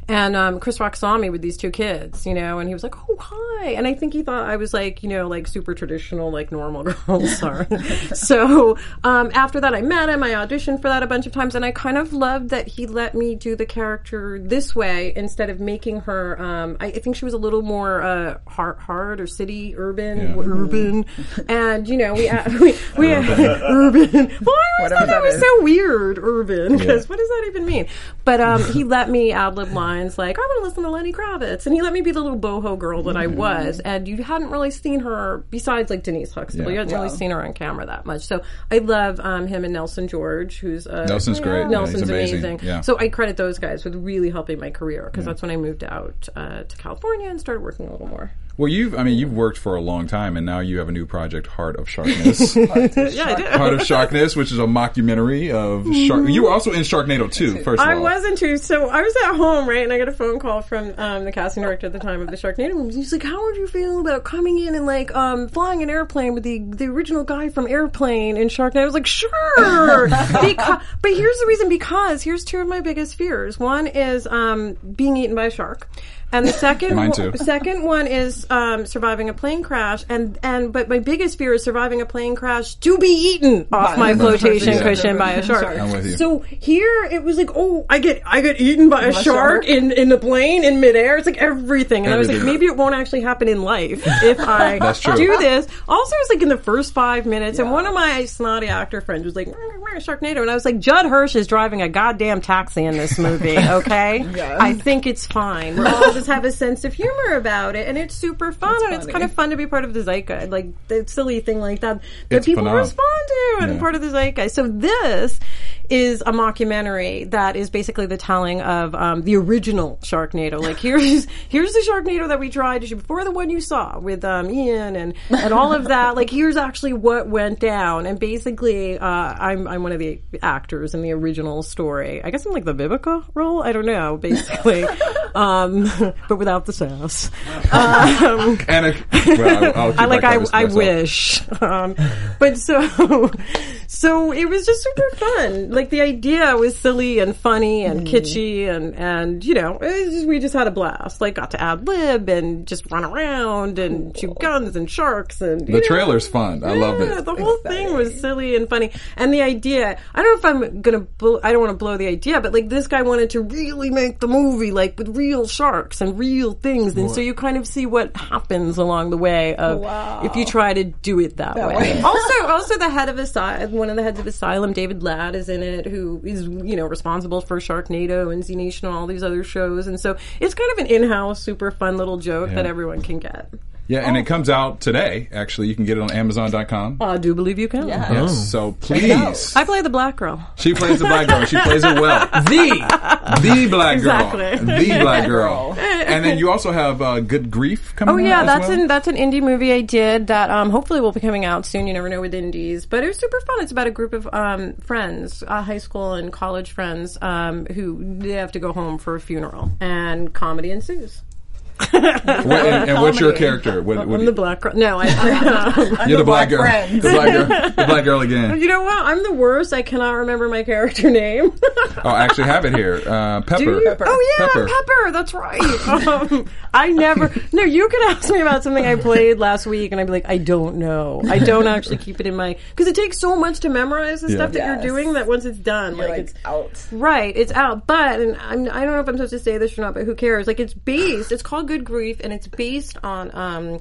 F: And um, Chris Rock saw me with these two kids, you know, and he was like, "Oh, hi!" And I think he thought I was like, you know, like super traditional, like normal girls are. so um, after that, I met him. I auditioned for that a bunch of times, and I kind of loved that he let me do the character this way instead of making her. Um, I, I think she was a little more uh, hard, hard or city urban, urban, and you know, we uh, we, we urban. Well, I always thought that was
D: is.
F: so weird, urban, because what does that even mean? But um, he let me ad lib lines like, I want to listen to Lenny Kravitz. And he let me be the little boho girl that I was. And you hadn't really seen her, besides like Denise Huxtable,
C: Yeah.
F: you hadn't really seen her on camera that much. So I love um, him and Nelson George, who's. Uh,
C: Nelson's great. Yeah,
F: Nelson's
C: he's amazing.
F: amazing.
C: Yeah.
F: So I credit those guys with really helping my career because that's when I moved out uh, to California and started working a little more.
C: Well, you've, I mean, you've worked for a long time, and now you have a new project, Heart of Sharkness.
F: Yeah, I did.
C: Heart of Sharkness, which is a mockumentary of Shark. You were also in Sharknado 2, first of
F: I
C: all.
F: wasn't too. So I was at home, right, and I got a phone call from um, the casting director at the time of the Sharknado movies. He's like, "How would you feel about coming in and like um, flying an airplane with the the original guy from Airplane in Sharknado?" I was like, "Sure." because, but here's the reason: because here's two of my biggest fears. One is um, being eaten by a shark. And the second,
C: Mine
F: one-
C: too.
F: second one is um, surviving a plane crash, and and but my biggest fear is surviving a plane crash to be eaten off my flotation
C: Yeah.
F: cushion by a shark.
C: I'm with you.
F: So here it was like, oh, I get I get eaten by a shark
D: shark?
F: in in the plane in midair. It's like everything, and I was like, maybe it won't actually happen in life if I
C: true.
F: do this. Also, it was like in the first five minutes, and one of my snotty actor friends was like, "Mm, mm, Sharknado, and I was like, Judd Hirsch is driving a goddamn taxi in this movie. Okay, I think it's fine. We're all just have a sense of humor about it, and it's super fun, and it's kind of fun to be part of the zeitgeist, like the silly thing like that that
C: It's
F: people
C: phenomenal.
F: respond to, and
C: Yeah.
F: part of the zeitgeist. So this is a mockumentary that is basically the telling of um, the original Sharknado. Like here's here's the Sharknado that we tried to shoot before the one you saw with um, Ian and and all of that. Like here's actually what went down. And basically, uh, I'm I'm one of the actors in the original story. I guess I'm like the Vivica role. I don't know. Basically, um, but without the sass. Um,
C: and a, well, I'll, I'll
F: I like I I wish, um, but so so it was just super fun. Like the idea was silly and funny and mm. kitschy and and you know it just, we just had a blast. Like got to ad lib and just run around and shoot guns and sharks and
C: The trailer's fun. I love it.
F: The whole thing was silly and funny, and the idea. I don't know if I'm gonna. Bl- I don't want to blow the idea, but like this guy wanted to really make the movie like with real sharks and real things, and so you kind of see what happens along the way of if you try to do it that, way.
D: way.
F: also, also the head of Asylum, one of the heads of Asylum, David Latt, is in who is you know responsible for Sharknado and Z Nation and all these other shows, and so it's kind of an in-house, super fun little joke that everyone can get.
C: Yeah,
F: Oh.
C: and it comes out today. Actually, you can get it on Amazon.com.
F: I do believe you can.
D: Yeah.
C: Yes. So please,
F: I play the black girl.
C: she plays the black girl. She plays it well. The the black girl.
F: Exactly.
C: The black girl. And then you also have uh, Good Grief coming.
F: Oh
C: out
F: yeah,
C: as
F: that's
C: well?
F: an that's an indie movie I did that um, hopefully will be coming out soon. You never know with indies, but it was super fun. It's about a group of um, friends, uh, high school and college friends, um, who they have to go home for a funeral, and comedy ensues.
C: What- and, and what's your
D: Comedy.
C: character? What, what
F: I'm
C: do
F: the
C: you-
F: black girl. No, I.
C: you're the black,
D: black
C: girl.
D: friend.
C: The black girl. The black girl again.
F: you know what? I'm the worst. I cannot remember my character name.
C: Oh, I actually have it here. Uh, Pepper.
F: Do you? Oh yeah,
C: Pepper.
F: Pepper. That's right. Um, I never. No, you could ask me about something I played last week, and I'd be like, I don't know. I don't actually keep it in my because it takes so much to memorize the
C: Yeah.
F: stuff that
D: Yes.
F: you're doing that once it's done,
D: You're
F: like,
D: like
F: it's
D: out.
F: Right, it's out, but and I'm, I don't know if I'm supposed to say this or not, but who cares? Like it's based. It's called Good Grief, and it's based on um,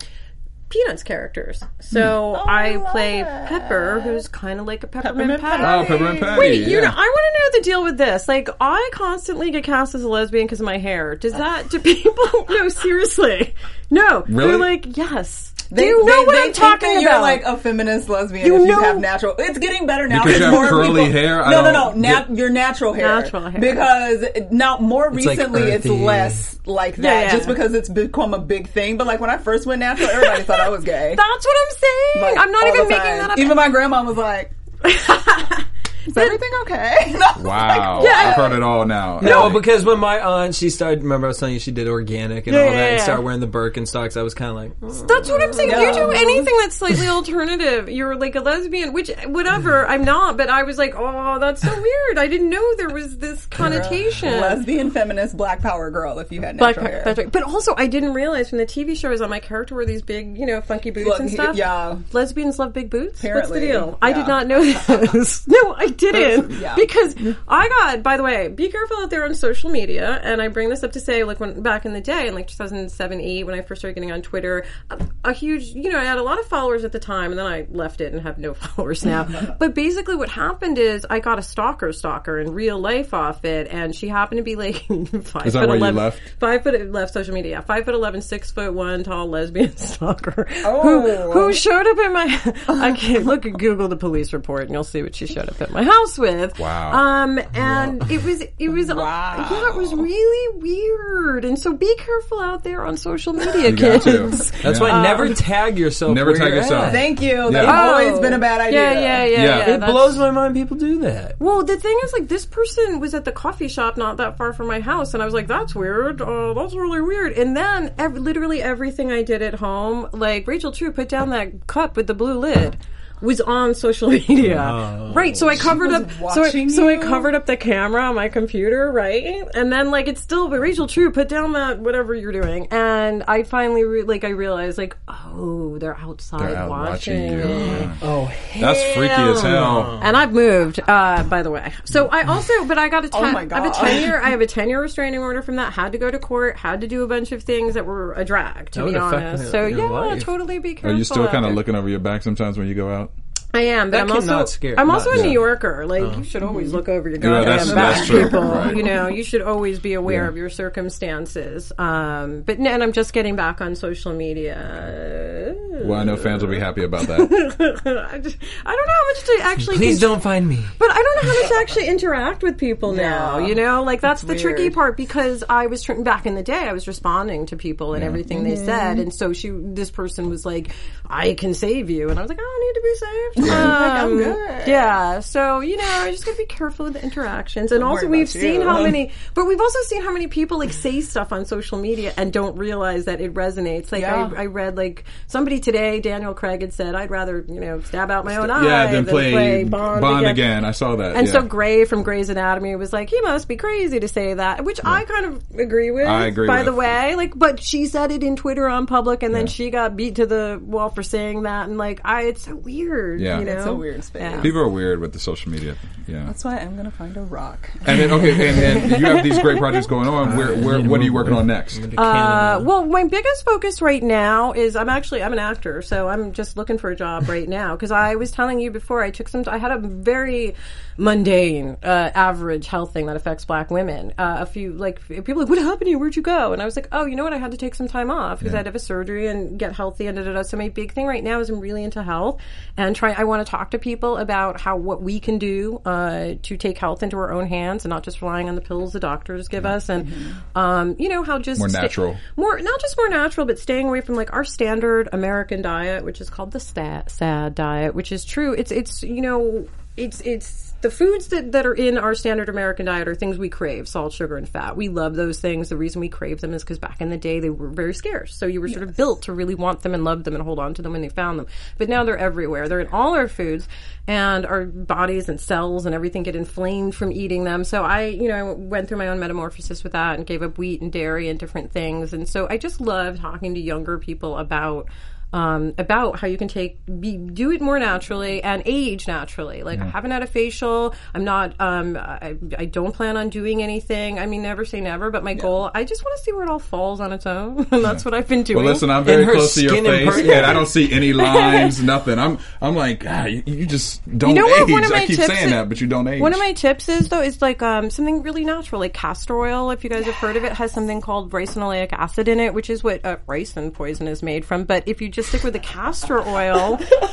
F: Peanuts characters. So I play Pepper, who's kind of like a peppermint,
D: Peppermint
F: patty.
C: Oh, Peppermint Patty.
F: Wait, you
C: yeah.
F: know, I want to know the deal with this. Like, I constantly get cast as a lesbian because of my hair. Does that? Do people? no, seriously, no.
C: Really?
F: They're like, yes.
D: They,
F: do you know
D: they-
F: what
D: they
F: I'm
D: think
F: talking
D: that
F: about?
D: You're like a feminist lesbian
F: You
D: if you have natural. It's getting better now.
C: Because you
D: It's
C: have
D: more
C: curly
D: people-
C: hair?
D: No, no, no.
C: don't
D: Nat-
C: get-
D: your natural hair.
F: Natural hair.
D: Because now, more
E: It's like
D: recently, it's less like that.
F: Yeah, yeah.
D: Just because it's become a big thing. But like when I first went natural, everybody thought I was gay.
F: That's what I'm saying.
D: Like,
F: I'm not even making that up.
D: Even my grandma was like, "Is everything okay?" And I was
C: Wow.
F: Yeah.
C: I've heard it all now.
E: No, because when my aunt, she started, remember I was telling you she did organic and
F: Yeah,
E: all
F: yeah,
E: that, and started wearing the Birkenstocks, I was kind of like, mm.
F: That's what I'm saying. If you do anything that's slightly alternative, you're like a lesbian, which whatever. I'm not, but I was like, oh, that's so weird. I didn't know there was this connotation.
D: Lesbian, feminist, black power girl. If you had
F: Black
D: natural
F: Panther,
D: hair.
F: that's right. But also, I didn't realize from the TV show was on, my character were these big, you know, funky boots
D: Look,
F: and stuff.
D: yeah.
F: Lesbians love big boots?
D: Apparently,
F: What's the deal? I did not know this. no, I didn't.
D: Yeah.
F: Because I got, by the way, be careful out there on social media. And I bring this up to say, like, when back in the day, in like 2007, 8, when I first started getting on Twitter, a, a huge, you know, I had a lot of followers at the time, and then I left it and have no followers now. but basically, what happened is I got a stalker stalker in real life off it, and she happened to be like five
C: Is that
F: foot
C: why you left?
F: Five foot left social media. Five foot eleven, six foot one, tall lesbian stalker.
D: Oh.
F: Who, who oh. showed up in my? I can't look at Google the police report, and you'll see what she showed up at my house with.
C: Wow.
F: Um, and it was it was
D: Wow.
F: yeah, it was really weird. And so be careful out there on social media,
C: You got
F: kids.
C: to.
E: that's
C: Yeah.
E: why never tag yourself.
C: Never tag yourself.
E: at.
D: Thank you. That's
C: Yeah.
D: always been a bad idea.
F: Yeah, yeah, yeah.
C: Yeah.
F: yeah,
E: It blows my mind people do that.
F: Well, the thing is, like, this person was at the coffee shop not that far from my house, and I was like, "That's weird. Uh, that's really weird." And then, ev- literally everything I did at home, like Rachel True put down that cup with the blue lid, was on social media. Right. So I covered up. So I,
D: watching
F: so I covered up the camera on my computer, right? And then, like, it's still. But Rachel True put down that whatever you're doing, and I finally re- like I realized like, oh, they're outside
C: They're out watching
F: watching.
C: you.
F: it.
C: Yeah.
E: Oh,
C: That's freaky as hell.
F: And I've moved, uh, by the way. So I also, but I got a ten,
D: Oh my
F: I have a
D: God.
F: ten year, I have a ten year restraining order from that. Had to go to court. Had to do a bunch of things that were a drag, to
E: That
F: be honest.
E: your-
F: So
E: your
F: yeah,
E: life.
F: totally be careful.
C: Are you still kind of looking over your back sometimes when you go out?
F: I am, but
E: That
F: I'm
E: can
F: also
E: not scare-
F: I'm
E: not-
F: also a
E: yeah.
F: New Yorker. Like you should always look over your
C: Yeah,
F: goddamn
C: that's-
F: back,
C: that's true.
F: people.
C: Right.
F: You know, you should always be aware
C: Yeah.
F: of your circumstances. Um, but and I'm just getting back on social media.
C: Well, I know fans will be happy about that.
F: I, just, I don't know how much to actually.
E: please
F: con-
E: don't find me.
F: But I don't know how much to actually interact with people now.
D: Yeah.
F: You know, like that's the
D: It's
F: tricky part because I was tr- back in the day. I was responding to people and everything they
D: Mm-hmm.
F: said, and so she, this person was like, "I can save you," and I was like, "I don't need to be saved."
D: I'm
F: Um,
D: good.
F: Yeah. So you know, I just gotta be careful with the interactions, and also we've seen
D: you.
F: how many, but we've also seen how many people like say stuff on social media and don't realize that it resonates. Like
D: Yeah.
F: I, I read like somebody today, Daniel Craig had said, "I'd rather you know stab out my own eye
C: yeah, then
F: than
C: play,
F: Bond,
C: again. I saw that.
F: and
C: yeah.
F: so Grey from Grey's Anatomy was like, he must be crazy to say that, which I kind of agree with.
C: I agree
F: By
C: with.
F: the way, like, but she said it in Twitter on public, and then she got beat to the wall for saying that, and like, I, it's so weird.
C: Yeah.
F: You know,
C: It's
D: a weird space.
F: Yeah.
C: People are weird with the social media. Yeah.
D: That's why I'm gonna find a rock.
C: And then okay, and then you have these great projects going on. Where, where what are you working on next?
F: Uh, well, my biggest focus right now is I'm actually I'm an actor, so I'm just looking for a job right now because I was telling you before I took some. I had a very mundane, uh, average health thing that affects Black women. Uh, a few like people like, what happened to you? Where'd you go? And I was like, oh, you know what? I had to take some time off because I had to have a surgery and get healthy and da da da. So my big thing right now is I'm really into health and try. I want to talk to people about how what we can do uh, to take health into our own hands and not just relying on the pills the doctors give us, and um, you know how just
C: More
F: sta-
C: natural.
F: more not just more natural, but staying away from like our standard American diet, which is called the stat, sad diet, which is true. It's it's you know it's it's the foods that, that are in our standard American diet are things we crave: salt, sugar, and fat. We love those things. The reason we crave them is because back in the day they were very scarce, so you were sort of built to really want them and love them and hold on to them when you found them. But now they're everywhere. They're in all our foods, and our bodies and cells and everything get inflamed from eating them. So I, you know, went through my own metamorphosis with that and gave up wheat and dairy and different things. And so I just love talking to younger people about um, about how you can take be, do it more naturally and age naturally. Like I haven't had a facial. I'm not. Um, I, I don't plan on doing anything. I mean, never say never. But my goal, I just want to see where it all falls on its own, and that's what I've been doing.
C: Well, listen, I'm very close to your
E: skin
C: face,
E: imper-
C: and I don't see any lines, nothing. I'm, I'm like, ah, you, you just don't
F: You know what?
C: age.
F: One of my
C: I keep
F: tips
C: saying
F: is-
C: that, but you don't age.
F: One of my tips is though is like um, something really natural, like castor oil. If you guys have heard of it, has something called ricinoleic acid in it, which is what uh, ricin poison is made from. But if you just stick with the castor oil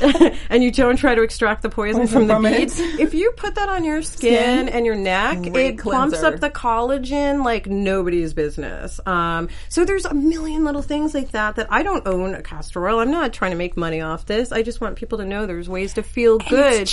F: and you don't try to extract the poison from the
D: from it.
F: beads, if you put that on your skin,
D: Skin.
F: and your neck,
D: Great
F: it plumps up the collagen like nobody's business. Um, so there's a million little things like that that I don't own a castor oil. I'm not trying to make money off this. I just want people to know there's ways to feel good,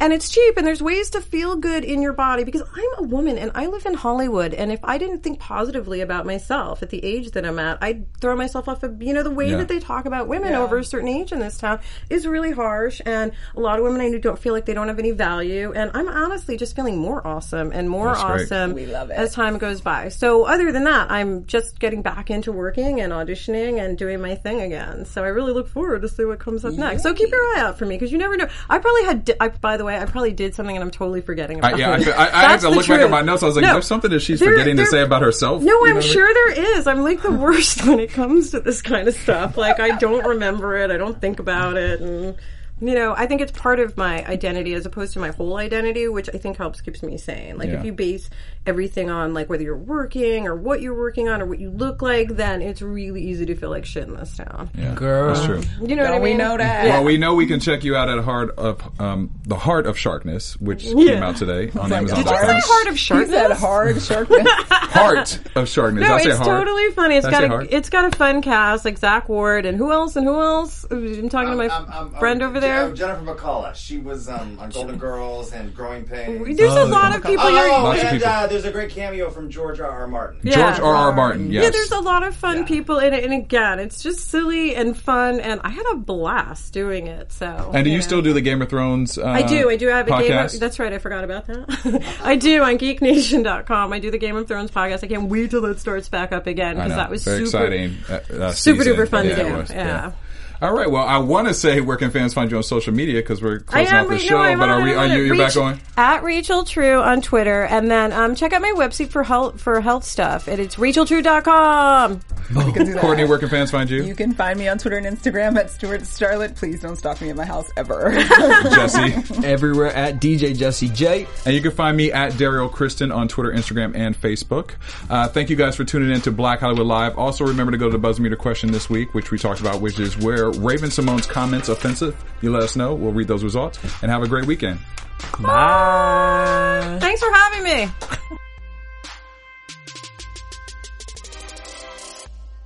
F: and it's cheap, and there's ways to feel good in your body because I'm a woman and I live in Hollywood, and if I didn't think positively about myself at the age that I'm at, I'd throw myself off of you know the way
C: Yeah.
F: that they talk about women over a certain age in this town is really harsh, and a lot of women I know don't feel like they don't have any value, and I'm honestly just feeling more awesome and more
C: That's
F: awesome
D: We love it.
F: as time goes by. So other than that, I'm just getting back into working and auditioning and doing my thing again. So I really look forward to see what comes up next. So keep your eye out for me because you never know. I probably had. di- I, by the way, I probably did something and I'm totally forgetting about
C: I, yeah, I,
F: it.
C: feel- I, I had to
F: the
C: look back at my notes. I was like,
F: No.
C: there's something that she's
F: There-
C: forgetting to say about herself.
F: No,
C: You know
F: I'm
C: what I mean?
F: sure there is. I'm like the worst when it comes to this kind of stuff. Like I don't remember it. I don't think about it, and you know, I think it's part of my identity as opposed to my whole identity, which I think helps keeps me sane. Like
C: Yeah.
F: if you base everything on like whether you're working or what you're working on or what you look like, then it's really easy to feel like shit in this town.
C: Yeah,
E: Girl.
C: That's true.
F: You know what I
D: Don't we
F: mean?
D: know that?
C: Well, we know we can check you out at Heart of um, the Heart of Sharkness, which came out today on
D: like,
C: Amazon.
D: did you say
F: Heart of
D: He
F: Sharkness?
D: said hard sharpness.
C: Heart of Sharkness.
F: No,
C: I say
F: it's
C: heart.
F: totally funny. It's
C: Did I
F: got
C: say
F: a
C: heart?
F: it's got a fun cast like Zack Ward and who else and who else? I'm talking to my
G: Um, um, um,
F: friend
G: um,
F: over there.
G: uh, Jennifer McCullough. She was um, on Golden Girls and Growing Pains.
F: There's a
C: Oh,
F: lot of people.
G: Oh,
F: you're,
G: and uh, there's a great cameo from George R. R. Martin.
F: Yeah.
C: George R. R. Martin. Yes.
F: Yeah, there's a lot of fun
G: Yeah.
F: people in it, and again, it's just silly and fun, and I had a blast doing it. So,
C: And do you
F: know.
C: still do the Game of Thrones? Uh,
F: I do. I do have a game.
C: podcast?
F: Of, that's right. I forgot about that. I do on GeekNation.com. I do the Game of Thrones podcast. I can't wait till it starts back up again because that was
C: very
F: super
C: exciting. Uh, uh,
F: super duper fun
C: yeah,
F: to do.
C: was,
F: Yeah.
C: All right. Well, I want to say where can fans find you on social media because we're closing
F: am.
C: out the show.
F: no, I'm
C: but are we? Are you? You're back
F: Reach-
C: going?
F: at Rachel True on Twitter, and then um, check out my website for health for health stuff. And it's racheltrue.com.
D: You can.
C: Courtney, where can fans find you?
D: You can find me on Twitter and Instagram at Stuart Starlet. Please don't stalk me at my house ever.
C: Jesse.
E: Everywhere at DJ Jesse J.
C: And you can find me at Daryl Kristen on Twitter, Instagram, and Facebook. Uh, thank you guys for tuning in to Black Hollywood Live. Also, remember to go to the Buzz Meter question this week, which we talked about, which is where Raven-Symoné's comments offensive. You let us know. We'll read those results. And have a great weekend.
E: Bye.
F: Thanks for having me.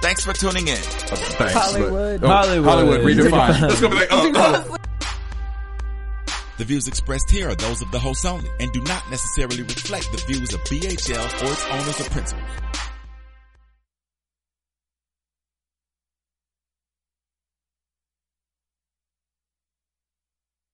A: Thanks for tuning in.
C: Thanks.
D: Hollywood.
C: Oh,
E: Hollywood.
C: Hollywood, redefined. Let's go be like, oh, oh.
A: The views expressed here are those of the host only and do not necessarily reflect the views of BHL or its owners or principals.